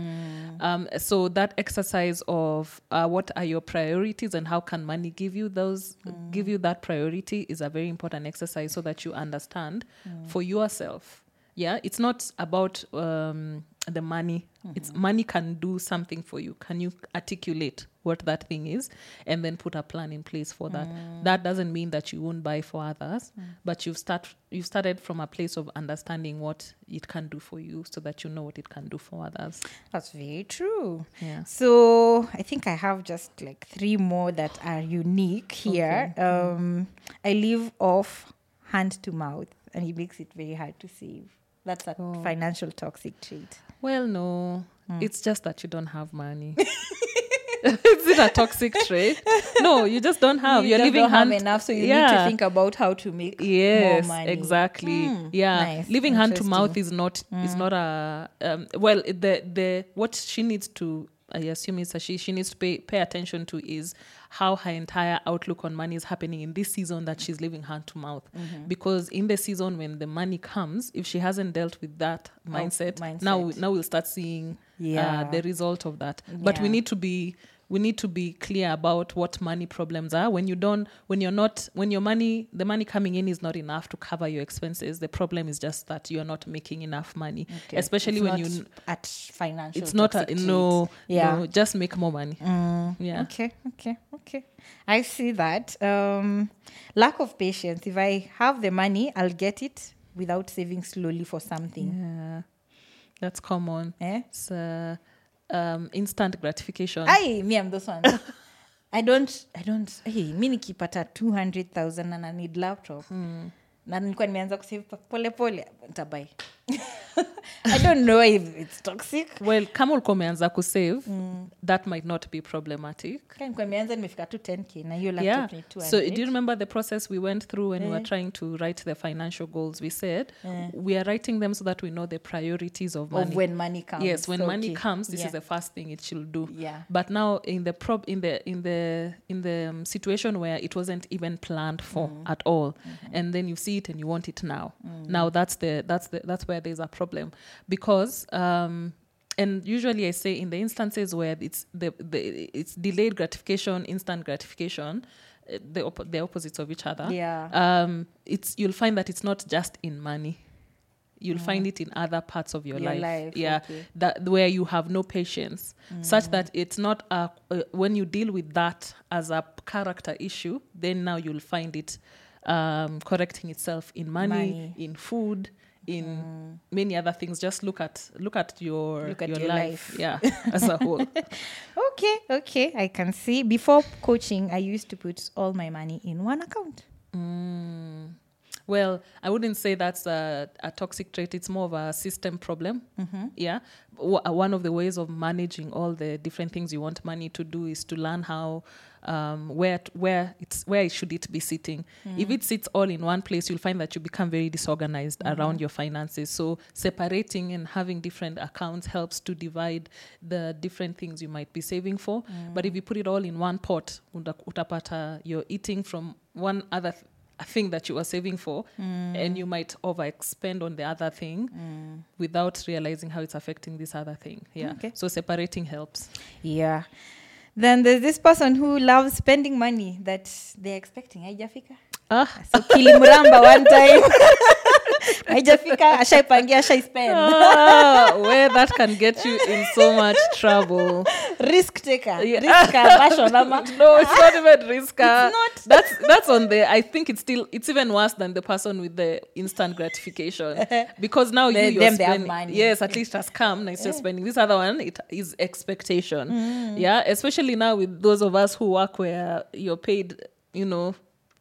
Um, so that exercise of uh, what are your priorities and how can money give you those give you that priority is a very important exercise so that you understand for yourself. Yeah it's not about um, the money it's money can do something for you. Can you articulate what that thing is and then put a plan in place for that? That doesn't mean that you won't buy for others but you've start you've started from a place of understanding what it can do for you so that you know what it can do for others. That's very true. yeah. So I think I have just like three more that are unique here. Um, I live off hand to mouth, and it makes it very hard to save. That's a Oh. financial toxic trait. Well, no, it's just that you don't have money. (laughs) Is it a toxic trait? No, you just don't have. You You're just living don't have hand enough, so you need to think about how to make Yes, more money. exactly. Hmm, Yeah, nice, living hand to mouth. Is not is not a um, well. The the what she needs to I assume that she she needs to pay pay attention to is how her entire outlook on money is happening in this season that she's living hand to mouth. Mm-hmm. Because in the season when the money comes, if she hasn't dealt with that mindset, now mindset. now we'll start seeing Yeah. uh, the result of that. But we need to be we need to be clear about what money problems are when you don't when you're not when your money the money coming in is not enough to cover your expenses the problem is just that you're not making enough money Okay. especially It's when not you at financial. it's not a, no. Yeah. no just make more money Mm, yeah Okay, okay, okay. I see that. Um, lack of patience. If I have the money, I'll get it without saving slowly for something. yeah that's common Eh? it's uh, um, instant gratification Aye, me, I'm those ones. (laughs) I don't, I don't, hey, mi nikipata 200,000 and I need laptop. Na nilikuwa nimeanza kusave pole pole ntabai (laughs) i don't know if it's toxic. Well kama ulikuwa umeanza kusave that might not be problematic. Nimeanza nimefika tu 10k na hiyo yeah. so do you remember the process we went through when we were Eh. trying to write the financial goals? We said Eh. we are writing them so that we know the priorities of money. of when money comes. Yes when money Okay. comes this yeah. is the first thing it should do. Yeah. But now in the prob in the in the in the um, situation where it wasn't even planned for at all. And then you see it and you want it now. Now that's the that's the that's where there's a problem. Because um and usually i say in the instances where it's the, the it's delayed gratification instant gratification uh, the op- the opposites of each other yeah. um it's you'll find that it's not just in money. You'll find it in other parts of your, Your life. life, yeah. okay. that where you have no patience such that it's not a, uh, when you deal with that as a character issue then now you'll find it um, correcting itself in money, Money. in food in many other things. Just look at look at your Look at your, your life, life. yeah, as a whole. (laughs) Okay, okay, I can see. Before coaching, I used to put all my money in one account. Mm. Well, I wouldn't say that's a, a toxic trait. It's more of a system problem. Mm-hmm. Yeah. W- uh, one of the ways of managing all the different things you want money to do is to learn how, um, where, t- where it's where should it be sitting. Mm-hmm. If it sits all in one place, you'll find that you become very disorganized mm-hmm. around your finances. So separating and having different accounts helps to divide the different things you might be saving for. Mm. But if you put it all in one pot, utapata you're eating from one other th- thing that you were saving for and you might overexpend on the other thing without realizing how it's affecting this other thing yeah Okay. so separating helps Yeah. Then there's this person who loves spending money that they're expecting. Haijafika. ah So kilimramba one time. (laughs) (laughs) Haijafika, ashaipangia, ashaispend. Ah, where that can get you in so much trouble Risk taker. Yeah. Risk aversion, (laughs) ama. no it's not even risk uh, not. that's that's on the i think it's still it's even worse than the person with the instant gratification (laughs) because now They- you you're them, they have spending money. yes at least has come now it's just spending this other one it is expectation yeah especially now with those of us who work where you're paid you know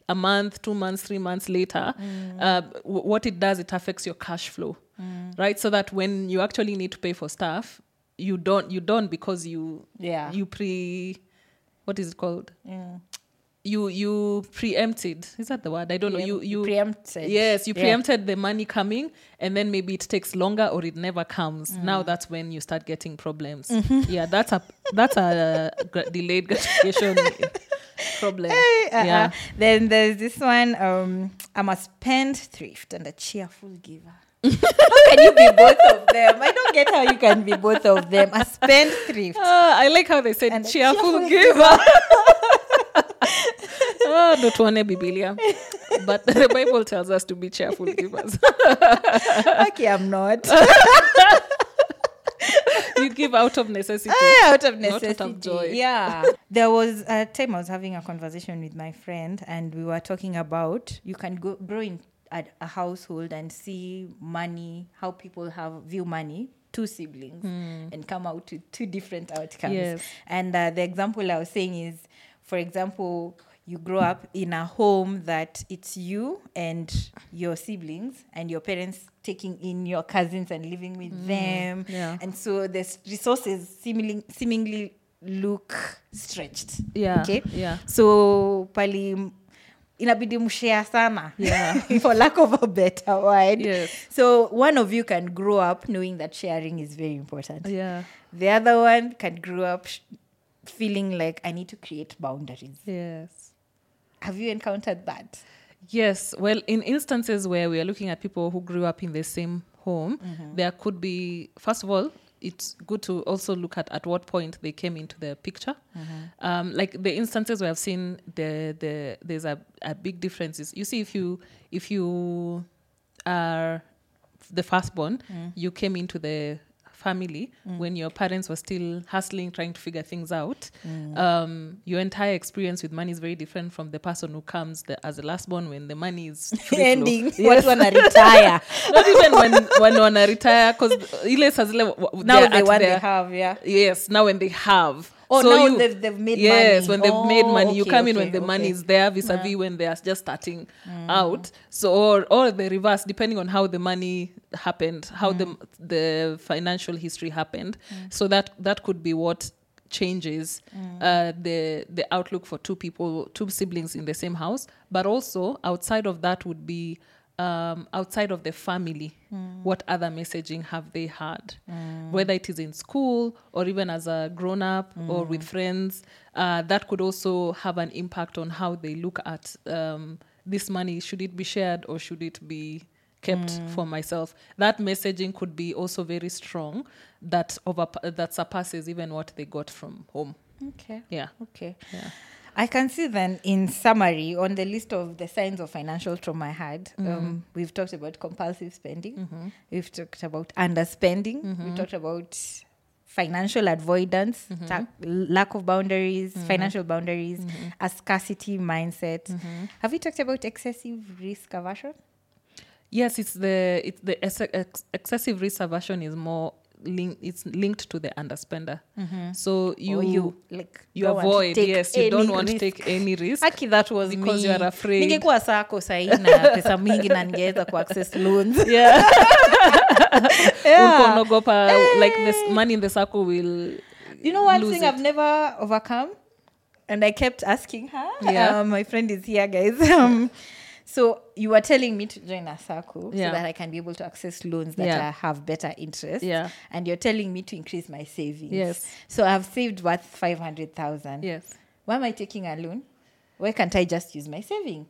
a month two months three months later mm. uh, w- what it does it affects your cash flow. Mm. Right? So that when you actually need to pay for stuff you don't you don't because you Yeah. you pre what is it called? Yeah. you you preempted. Is that the word? I don't know. You you Preempted. yes you Yeah. preempted the money coming and then maybe it takes longer or it never comes. Mm. Now that's when you start getting problems. Mm-hmm. Yeah that's a that's a uh, gra- delayed gratification (laughs) problem Uh-uh. yeah Then there's this one. Um, I'm a spendthrift and a cheerful giver. how can you be both of them? I don't get how you can be both of them. A spendthrift. Ah, i like how they said And a cheerful, cheerful giver (laughs) Ah, ndo tuone bibilia but the bible tells us to be cheerful givers (laughs) okay, I'm not. (laughs) (laughs) you give out of necessity out of Not out of necessity. joy. Yeah. there was a time I was having a conversation with my friend, and we were talking about you can go grow in a, a household and see money, how people have view money. Two siblings and come out to two different outcomes. Yes. And uh, the example I was saying is, for example, you grow up in a home that it's you and your siblings and your parents taking in your cousins and living with mm, them. yeah. And so the resources seemingly, seemingly look stretched. yeah Okay. yeah So pali inabidi mshare sana. Yeah. (laughs) For lack of a better word. Yes. So one of you can grow up knowing that sharing is very important. yeah The other one can grow up sh- feeling like I need to create boundaries. yes Have you encountered that? Yes. Well, in instances where we are looking at people who grew up in the same home, Mm-hmm. there could be, first of all, it's good to also look at at what point they came into the picture. Mm-hmm. Um, like the instances where I've seen the the there's a, a big difference is you see if you if you are the firstborn, Mm. you came into the family when your parents were still hustling, trying to figure things out. Mm. Um, your entire experience with money is very different from the person who comes the, as a lastborn when the money is. (laughs) Ending. Yes. What wanna retire? (laughs) Not even when when wanna retire because ile saa zile wa- wa- now they, they have, yeah. Yes, now when they have. Oh, So now you- they've, they've made money. yes, money. when they've made Oh, money, you okay, come in okay, when the money is there, vis-a-vis when they are just starting mm. out. So or or the reverse, depending on how the money happened, how the mm. the financial history happened. Mm. So that that could be what changes uh, the the outlook for two people, two siblings in the same house. But also outside of that would be um, outside of the family, what other messaging have they had? Whether it is in school or even as a grown up or with friends, uh, that could also have an impact on how they look at um, this money. Should it be shared or should it be kept for myself? That messaging could be also very strong that over that surpasses even what they got from home. Okay. Yeah. Okay. Yeah. I can see then, in summary, on the list of the signs of financial trauma I had, Mm-hmm. um, we've talked about compulsive spending, we've talked about underspending, Mm-hmm. we talked about financial avoidance, Mm-hmm. ta- lack of boundaries, financial boundaries, a scarcity mindset. Mm-hmm. Have we talked about excessive risk aversion? Yes, it's the it's the ex- ex- excessive risk aversion is more linked. It's linked to the underspender. So you or you like you avoid. Yes, you don't want to take any risk. Aki, that was Because me. you are afraid. ningekuwa sako sahii na pesa mingi na ningeweza kuaccess loans (laughs) yeah. (laughs) Yeah. Ulikuwa hey. like this money in the circle will you know one thing it. i've never overcome and i kept asking her Yeah. um, my friend is here guys (laughs) um, so you were telling me to join a circle Yeah. so that i can be able to access loans that Yeah. have better interest Yeah. and you're telling me to increase my savings Yes. so i've saved worth 500000 yes. why am i taking a loan why can't i just use my saving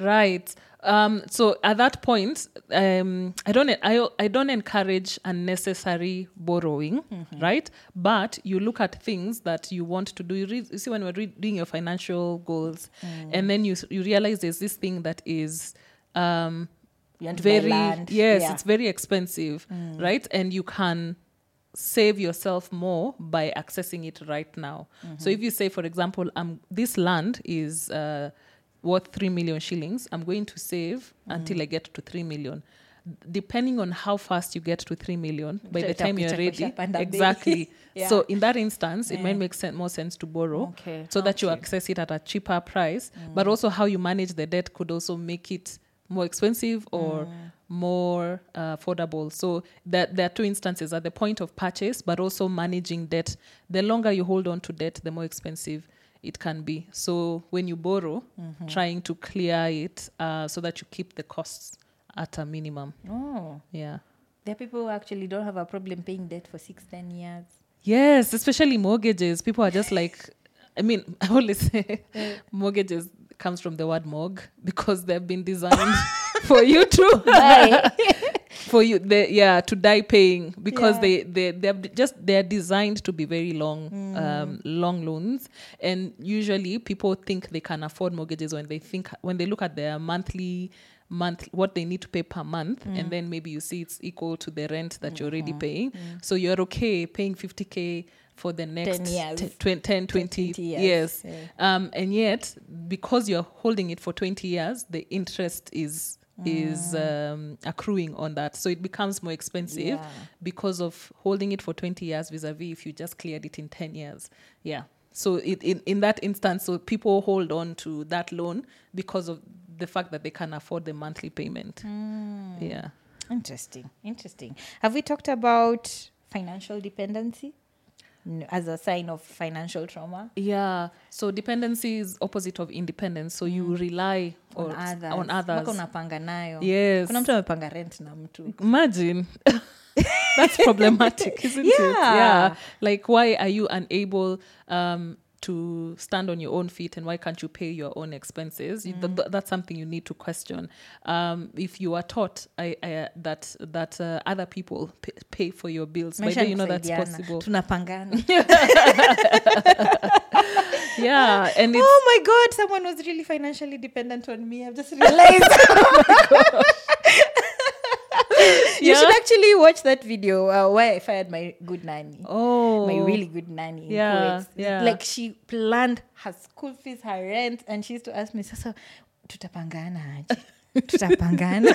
Right. Um, so at that point, um, I don't I, I don't encourage unnecessary borrowing, right? But you look at things that you want to do. You, read, you see when we're read, doing your financial goals, and then you you realize there's this thing that is um, You want to buy very yes, Yeah. it's very expensive, right? And you can save yourself more by accessing it right now. So if you say, for example, um, this land is uh, worth three million shillings, I'm going to save until I get to three million. Depending on how fast you get to three million, by the time you're ready, exactly. (laughs) Yeah. So in that instance, it Yeah. might make sen- more sense to borrow, Okay, so that you access it at a cheaper price. But also how you manage the debt could also make it more expensive or more uh, affordable. So that there are two instances at the point of purchase, but also managing debt. The longer you hold on to debt, the more expensive it can be. So when you borrow, trying to clear it uh, so that you keep the costs at a minimum. oh Yeah. there are people who actually don't have a problem paying debt for six ten years Yes, especially mortgages. People are just like, I mean, (laughs) I always say (laughs) mortgages comes from the word morgue because they've been designed (laughs) for you to. For you they yeah to die paying because Yeah. they they they're just they're designed to be very long um long loans and usually people think they can afford mortgages when they think when they look at their monthly month what they need to pay per month and then maybe you see it's equal to the rent that you're already paying so you're okay paying 50k for the next 10 years. 10, 20, 10 20, 20 years. years Yeah. um, and yet because you're holding it for 20 years the interest is is um, accruing on that. So it becomes more expensive Yeah. because of holding it for 20 years vis-a-vis if you just cleared it in 10 years. Yeah. So it, in, in that instance so people hold on to that loan because of the fact that they can afford the monthly payment. Yeah. Interesting. Interesting. Have we talked about financial dependency as a sign of financial trauma? yeah so dependency is opposite of independence so you rely On or- others. on others unapanga nayo. yes Kuna mtu amepanga rent na mtu. imagine (laughs) that's problematic isn't it Yeah. yeah like why are you unable um to stand on your own feet and why can't you pay your own expenses You- th- th- that's something you need to question um if you are taught I, I, that that uh, other people pay, pay for your bills by Maisha then ni you know that's possible Tunapangana. (laughs) yeah and oh my god, someone was really financially dependent on me. I've just realized. (laughs) (laughs) you Yeah? should actually watch that video uh, where I fired my good nanny. oh my really good nanny. Yeah, yeah. Like she planned her school fees, her rent, and she used to ask me, Sasa, tutapangana aje? tutapangana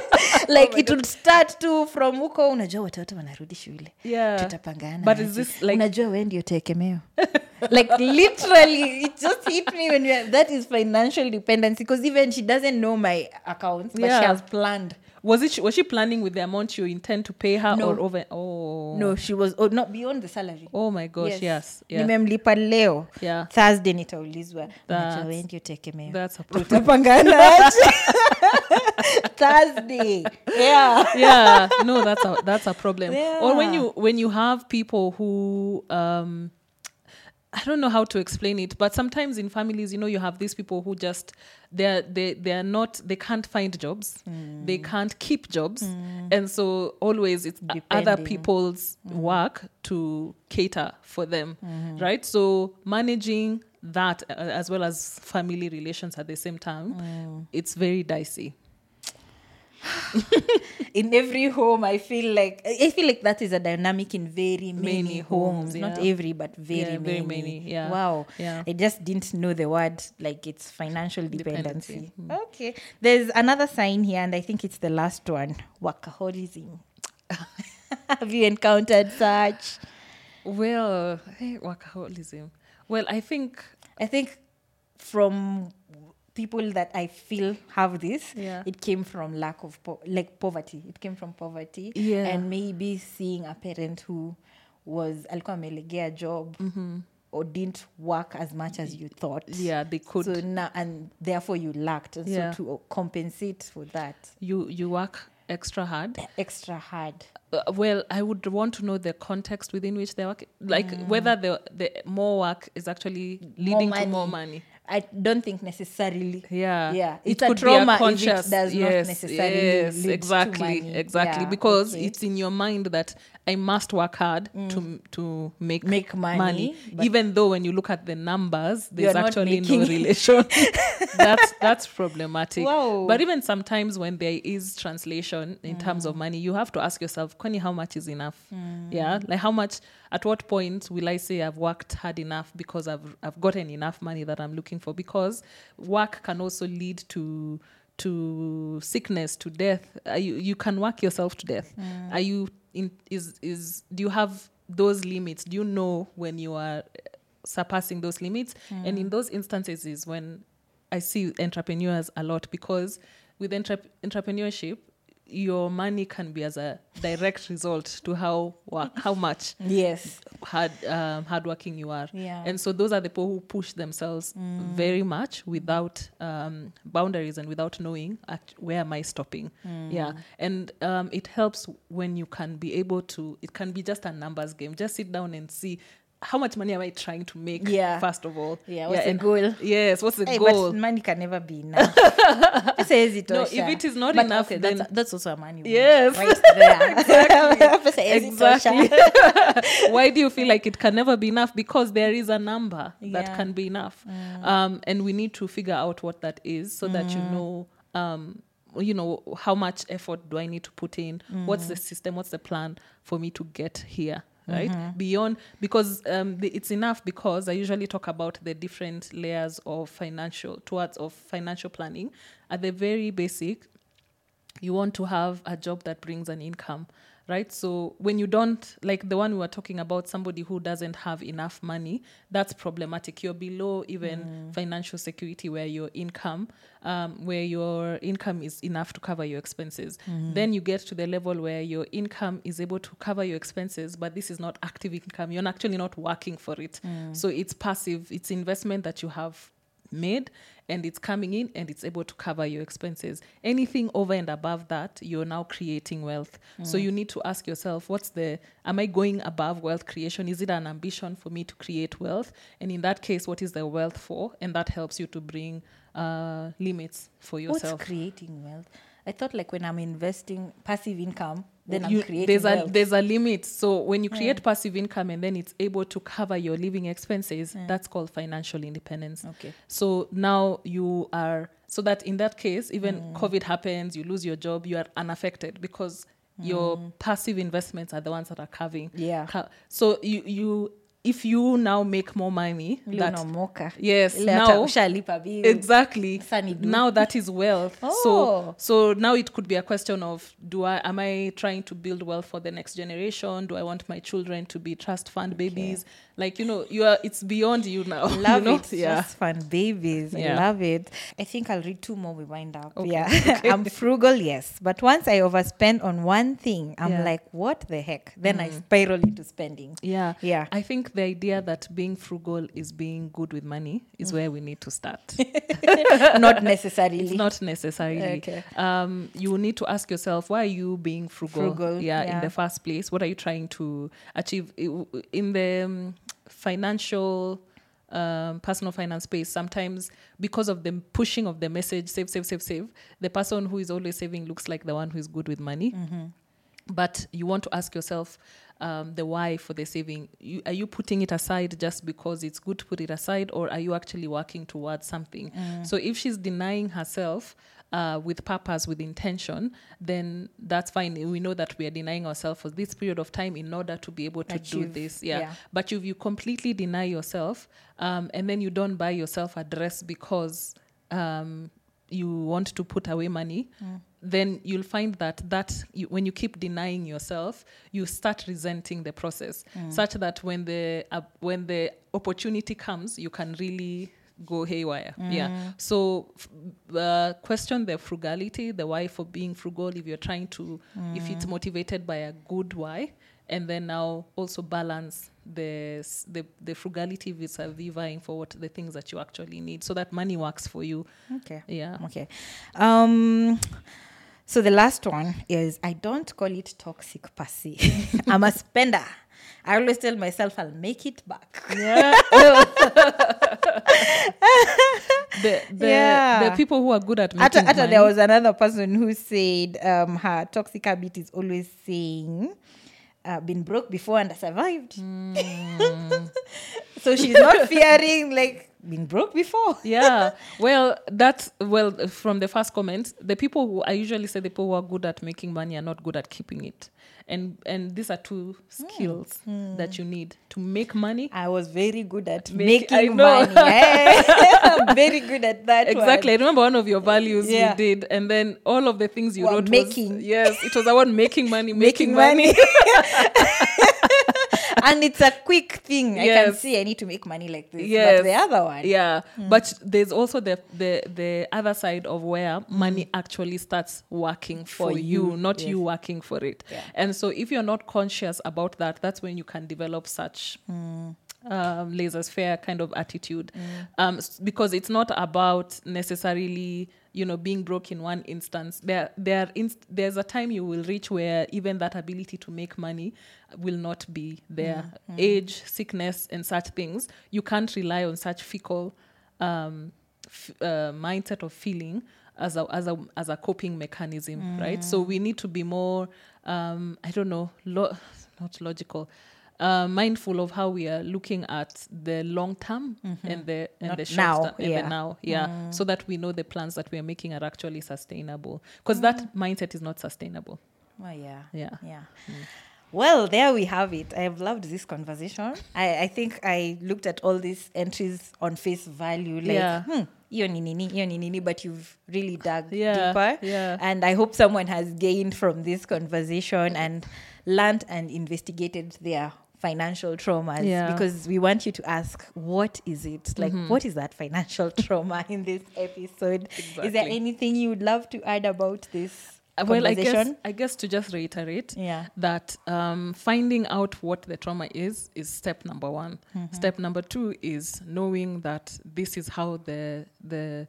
(laughs) like oh it would start to from huko unajua watoto wanarudi shule yeah tutapangana like- unajua we ndio tegemeo (laughs) like literally it just hit me when we that is financial dependency because even she doesn't know my accounts but she has planned was it was she planning with the amount you intend to pay her No. or over oh. No she was oh, not beyond the salary. Oh my gosh yes. yes, nimemlipa leo. Yeah. thursday nitaulizwa. That's- unajua we ndio tegemeo that's a (laughs) problem tutapangana (laughs) thursday. Yeah. Yeah. No that's a that's a problem. Or when you when you have people who um I don't know how to explain it, but sometimes in families, you know, you have these people who just they're they they're not they can't find jobs, mm. they can't keep jobs, mm. and so always it's o- other Depending. people's mm. work to cater for them, mm-hmm. right? So managing that uh, as well as family relations at the same time, it's very dicey. (laughs) in every home i feel like i feel like that is a dynamic in very many, Many homes, homes, not every but very Yeah, many. very many, yeah. wow. Yeah. i just didn't know the word like it's financial dependency, Dependency, Hmm. okay. There's another sign here and i think it's the last one. Workaholism. (laughs) Have you encountered such? Well, hey, workaholism. Well, I think I think from people that I feel have this, Yeah. it came from lack of po- like poverty. It came from poverty, Yeah. and maybe seeing a parent who was alikuwa amelegea job or didn't work as much as you thought. Mm-hmm. yeah, they could. So now and therefore you lacked. And Yeah. So to compensate for that, you you work extra hard. extra hard. Uh, well, I would want to know the context within which they work, like whether the the more work is actually leading to more money. I don't think necessarily. Yeah, Yeah, It it's a could be trauma if it conscious- does not yes, necessarily yes, exactly, money. exactly, Yeah, because okay. Mm. it's in your mind that I must work hard to to make Make money, but- even though when you look at the numbers, there's actually no relation. (laughs) that's that's problematic. Wow. But even sometimes when there is translation in terms Mm. of money, you have to ask yourself, Connie, how much is enough? Mm. Yeah, like how much? At what point will I say I've worked hard enough because I've I've gotten enough money that I'm looking for? Because work can also lead to to sickness, to death. Are you you can work yourself to death. Mm. Are you in? Is is? Do you have those limits? Do you know when you are surpassing those limits? And Mm. in those instances is when I see entrepreneurs a lot because with entre- entrepreneurship, your money can be as a direct result to how work, how much Yes. hard um, hardworking you are. Yeah. And so those are the people who push themselves very much without um, boundaries and without knowing at where am I stopping. Yeah. And um, it helps when you can be able to. It can be just a numbers game. Just sit down and see. How much money am I trying to make? Yeah. First of all, Yeah, what's the and- goal? Yes, what's the Hey, goal? but money can never be enough. (laughs) Says it No, if it is not But enough, okay, then- that's, that's also a money. Yes. right there. Says (laughs) exactly. (laughs) Why do you feel like it can never be enough? Because there is a number that Yeah. Mm. can be enough, um, and we need to figure out what that is so that you know. Um, you know how much effort do i need to put in what's Mm. the system what's the plan for me to get here right? Mm-hmm. beyond because um, the, it's enough because i usually talk about the different layers of financial towards of financial planning. At the very basic you want to have a job that brings an income right? So when you don't like the one we were talking about somebody who doesn't have enough money that's problematic. You're below even mm. financial security where your income um, where your income is enough to cover your expenses. Mm-hmm. Then you get to the level where your income is able to cover your expenses but this is not active income. You're actually not working for it. Mm. So it's passive. It's investment that you have made and it's coming in and it's able to cover your expenses. Anything over and above that you're now creating wealth. So you need to ask yourself what's the am i going above wealth creation? Is it an ambition for me to create wealth? And in that case what is the wealth for? And that helps you to bring uh, limits for yourself. What's creating wealth? I thought like when I'm investing passive income, then You- there's a there's a limit so when you create passive income and then it's able to cover your living expenses that's called financial independence Okay. so now you are so that in that case even Mm. covid happens you lose your job you are unaffected because your passive investments are the ones that are covering Mm. Yeah. so you you if you now make more money that yes now ushalipa exactly. Sasa ni do. now that is wealth. (laughs) Oh. so so now it could be a question of do i am i trying to build wealth for the next generation? Do i want my children to be trust fund babies like you know you are it's beyond you now (laughs) Love you know? it. yeah Just fun babies. I love it. I think I'll read two more we wind up. Okay. Yeah. (laughs) I'm frugal, yes. But once I overspend on one thing, I'm Yeah. Mm. like, what the heck? Then I spiral into spending. yeah Yeah. i think the idea that being frugal is being good with money is where we need to start (laughs) Not necessarily. It's not necessarily. Okay. Um, you need to ask yourself why are you being frugal? Frugal, yeah, in the first place. What are you trying to achieve in the um, financial? Um, personal finance space sometimes because of the pushing of the message save save save save the person who is always saving looks like the one who is good with money. But you want to ask yourself um, the why for the saving. You, are you putting it aside just because it's good to put it aside or are you actually working towards something? So if she's denying herself uh, with purpose, with intention, then that's fine. We know that we are denying ourselves for this period of time in order to be able to do this. Yeah. Yeah. But if you completely deny yourself, um, and then you don't buy yourself a dress because um, you want to put away money, then you'll find that that you, when you keep denying yourself, you start resenting the process, such that when the uh, when the opportunity comes, you can really go haywire. Yeah. So f- uh, question the frugality, the why for being frugal. If you're trying to, if it's motivated by a good why, and then now also balance the the, the frugality vis-a-vis vying for what the things that you actually need, so that money works for you. Okay. Yeah. Okay. Um, so the last one is I don't call it toxic per se. (laughs) I'm a spender. I always tell myself I'll make it back. Yeah. (laughs) (laughs) the the, Yeah. the people who are good at making after money. there was another person who said um, her toxic habit is always saying, uh, been broke before and I survived. Hmm. (laughs) so she's not fearing like been broke before. (laughs) yeah well that's well from the first comment the people who i usually say the people who are good at making money are not good at keeping it and and these are two skills that you need to make money I was very good at Make- making money. eh? (laughs) I'm very good at that. exactly i remember one of your values Yeah. we did and then all of the things you Were wrote making. was, yes it was about making money (laughs) making, Making money, money. And it's a quick thing. I can see I need to make money like this. Yes. But the other one, yeah but there's also the the the other side of where money actually starts working for, For you, you, not yes. you working for it Yeah. and so if you're not conscious about that that's when you can develop such um, laissez-faire kind of attitude um, because it's not about necessarily you know being broke in one instance there there inst- there's a time you will reach where even that ability to make money will not be there. Age sickness and such things you can't rely on such fickle um, f- uh, mindset of feeling as a as a as a coping mechanism right? So we need to be more um, i don't know lo- not logical uh, mindful of how we are looking at the long term and the and Not the short now, term and yeah. the now yeah so that we know the plans that we are making are actually sustainable because that mindset is not sustainable Oh yeah. Yeah. Yeah. Well, there we have it. I have loved this conversation. I, I think I looked at all these entries on face value, like, Yeah. hmm, hiyo ni nini, hiyo ni nini, but you've really dug Yeah, deeper. yeah. And I hope someone has gained from this conversation and learned and investigated their financial traumas Yeah. because we want you to ask what is it like Mm-hmm. what is that financial (laughs) trauma in this episode is there anything you would love to add about this Uh, well i guess i guess to just reiterate Yeah. that um, finding out what the trauma is is step number one. Step number two is knowing that this is how the the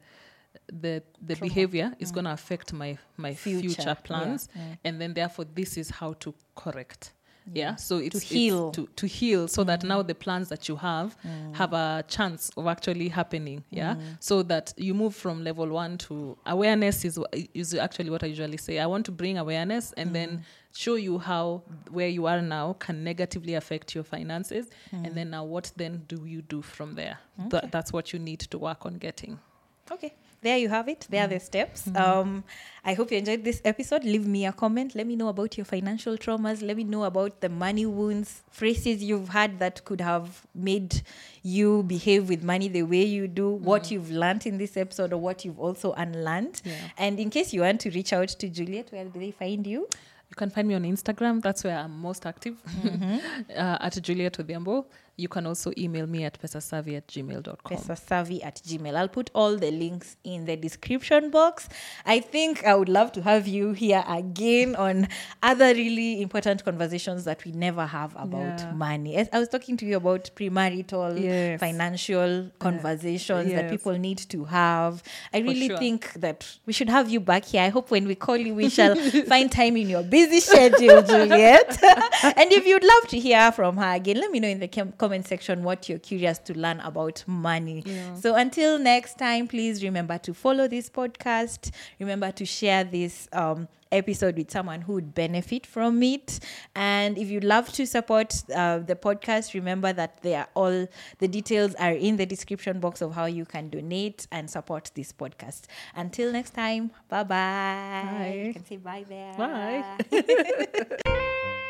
the the Trauma. behavior is going to affect my my Future, future, yeah, plans, yeah. and then therefore this is how to correct. Yeah, mm. so it's it's heal. to, to heal, so that mm. now the plans that you have mm. have a chance of actually happening. Yeah, so that you move from level one to awareness is is actually what I usually say. I want to bring awareness and then show you how where you are now can negatively affect your finances, and then now what then do you do from there? That, that's what you need to work on getting. Okay. There you have it. There are the steps. Um, I hope you enjoyed this episode. Leave me a comment. Let me know about your financial traumas. Let me know about the money wounds, phrases you've had that could have made you behave with money the way you do, what you've learned in this episode, or what you've also unlearned. Yeah. And in case you want to reach out to Juliet, where do they find you? You can find me on Instagram. That's where I'm most active (laughs) uh, at Juliet Odhiambo. You can also email me at pesasavvy at gmail.com. pesasavvy at gmail. I'll put all the links in the description box. I think I would love to have you here again on other really important conversations that we never have about Yeah. money. As I was talking to you about premarital Yes. financial conversations that Yes. people need to have. I really sure. think that we should have you back here. I hope when we call you, we (laughs) shall find time in your busy schedule, Juliet. (laughs) and if you'd love to hear from her again, let me know in the com- comment section what you're curious to learn about money. So until next time, please remember to follow this podcast. Remember to share this um, episode with someone who would benefit from it. And if you'd love to support uh, the podcast, remember that they are all the details are in the description box of how you can donate and support this podcast. Until next time, bye bye. Bye. You can say bye there. Bye. (laughs) (laughs)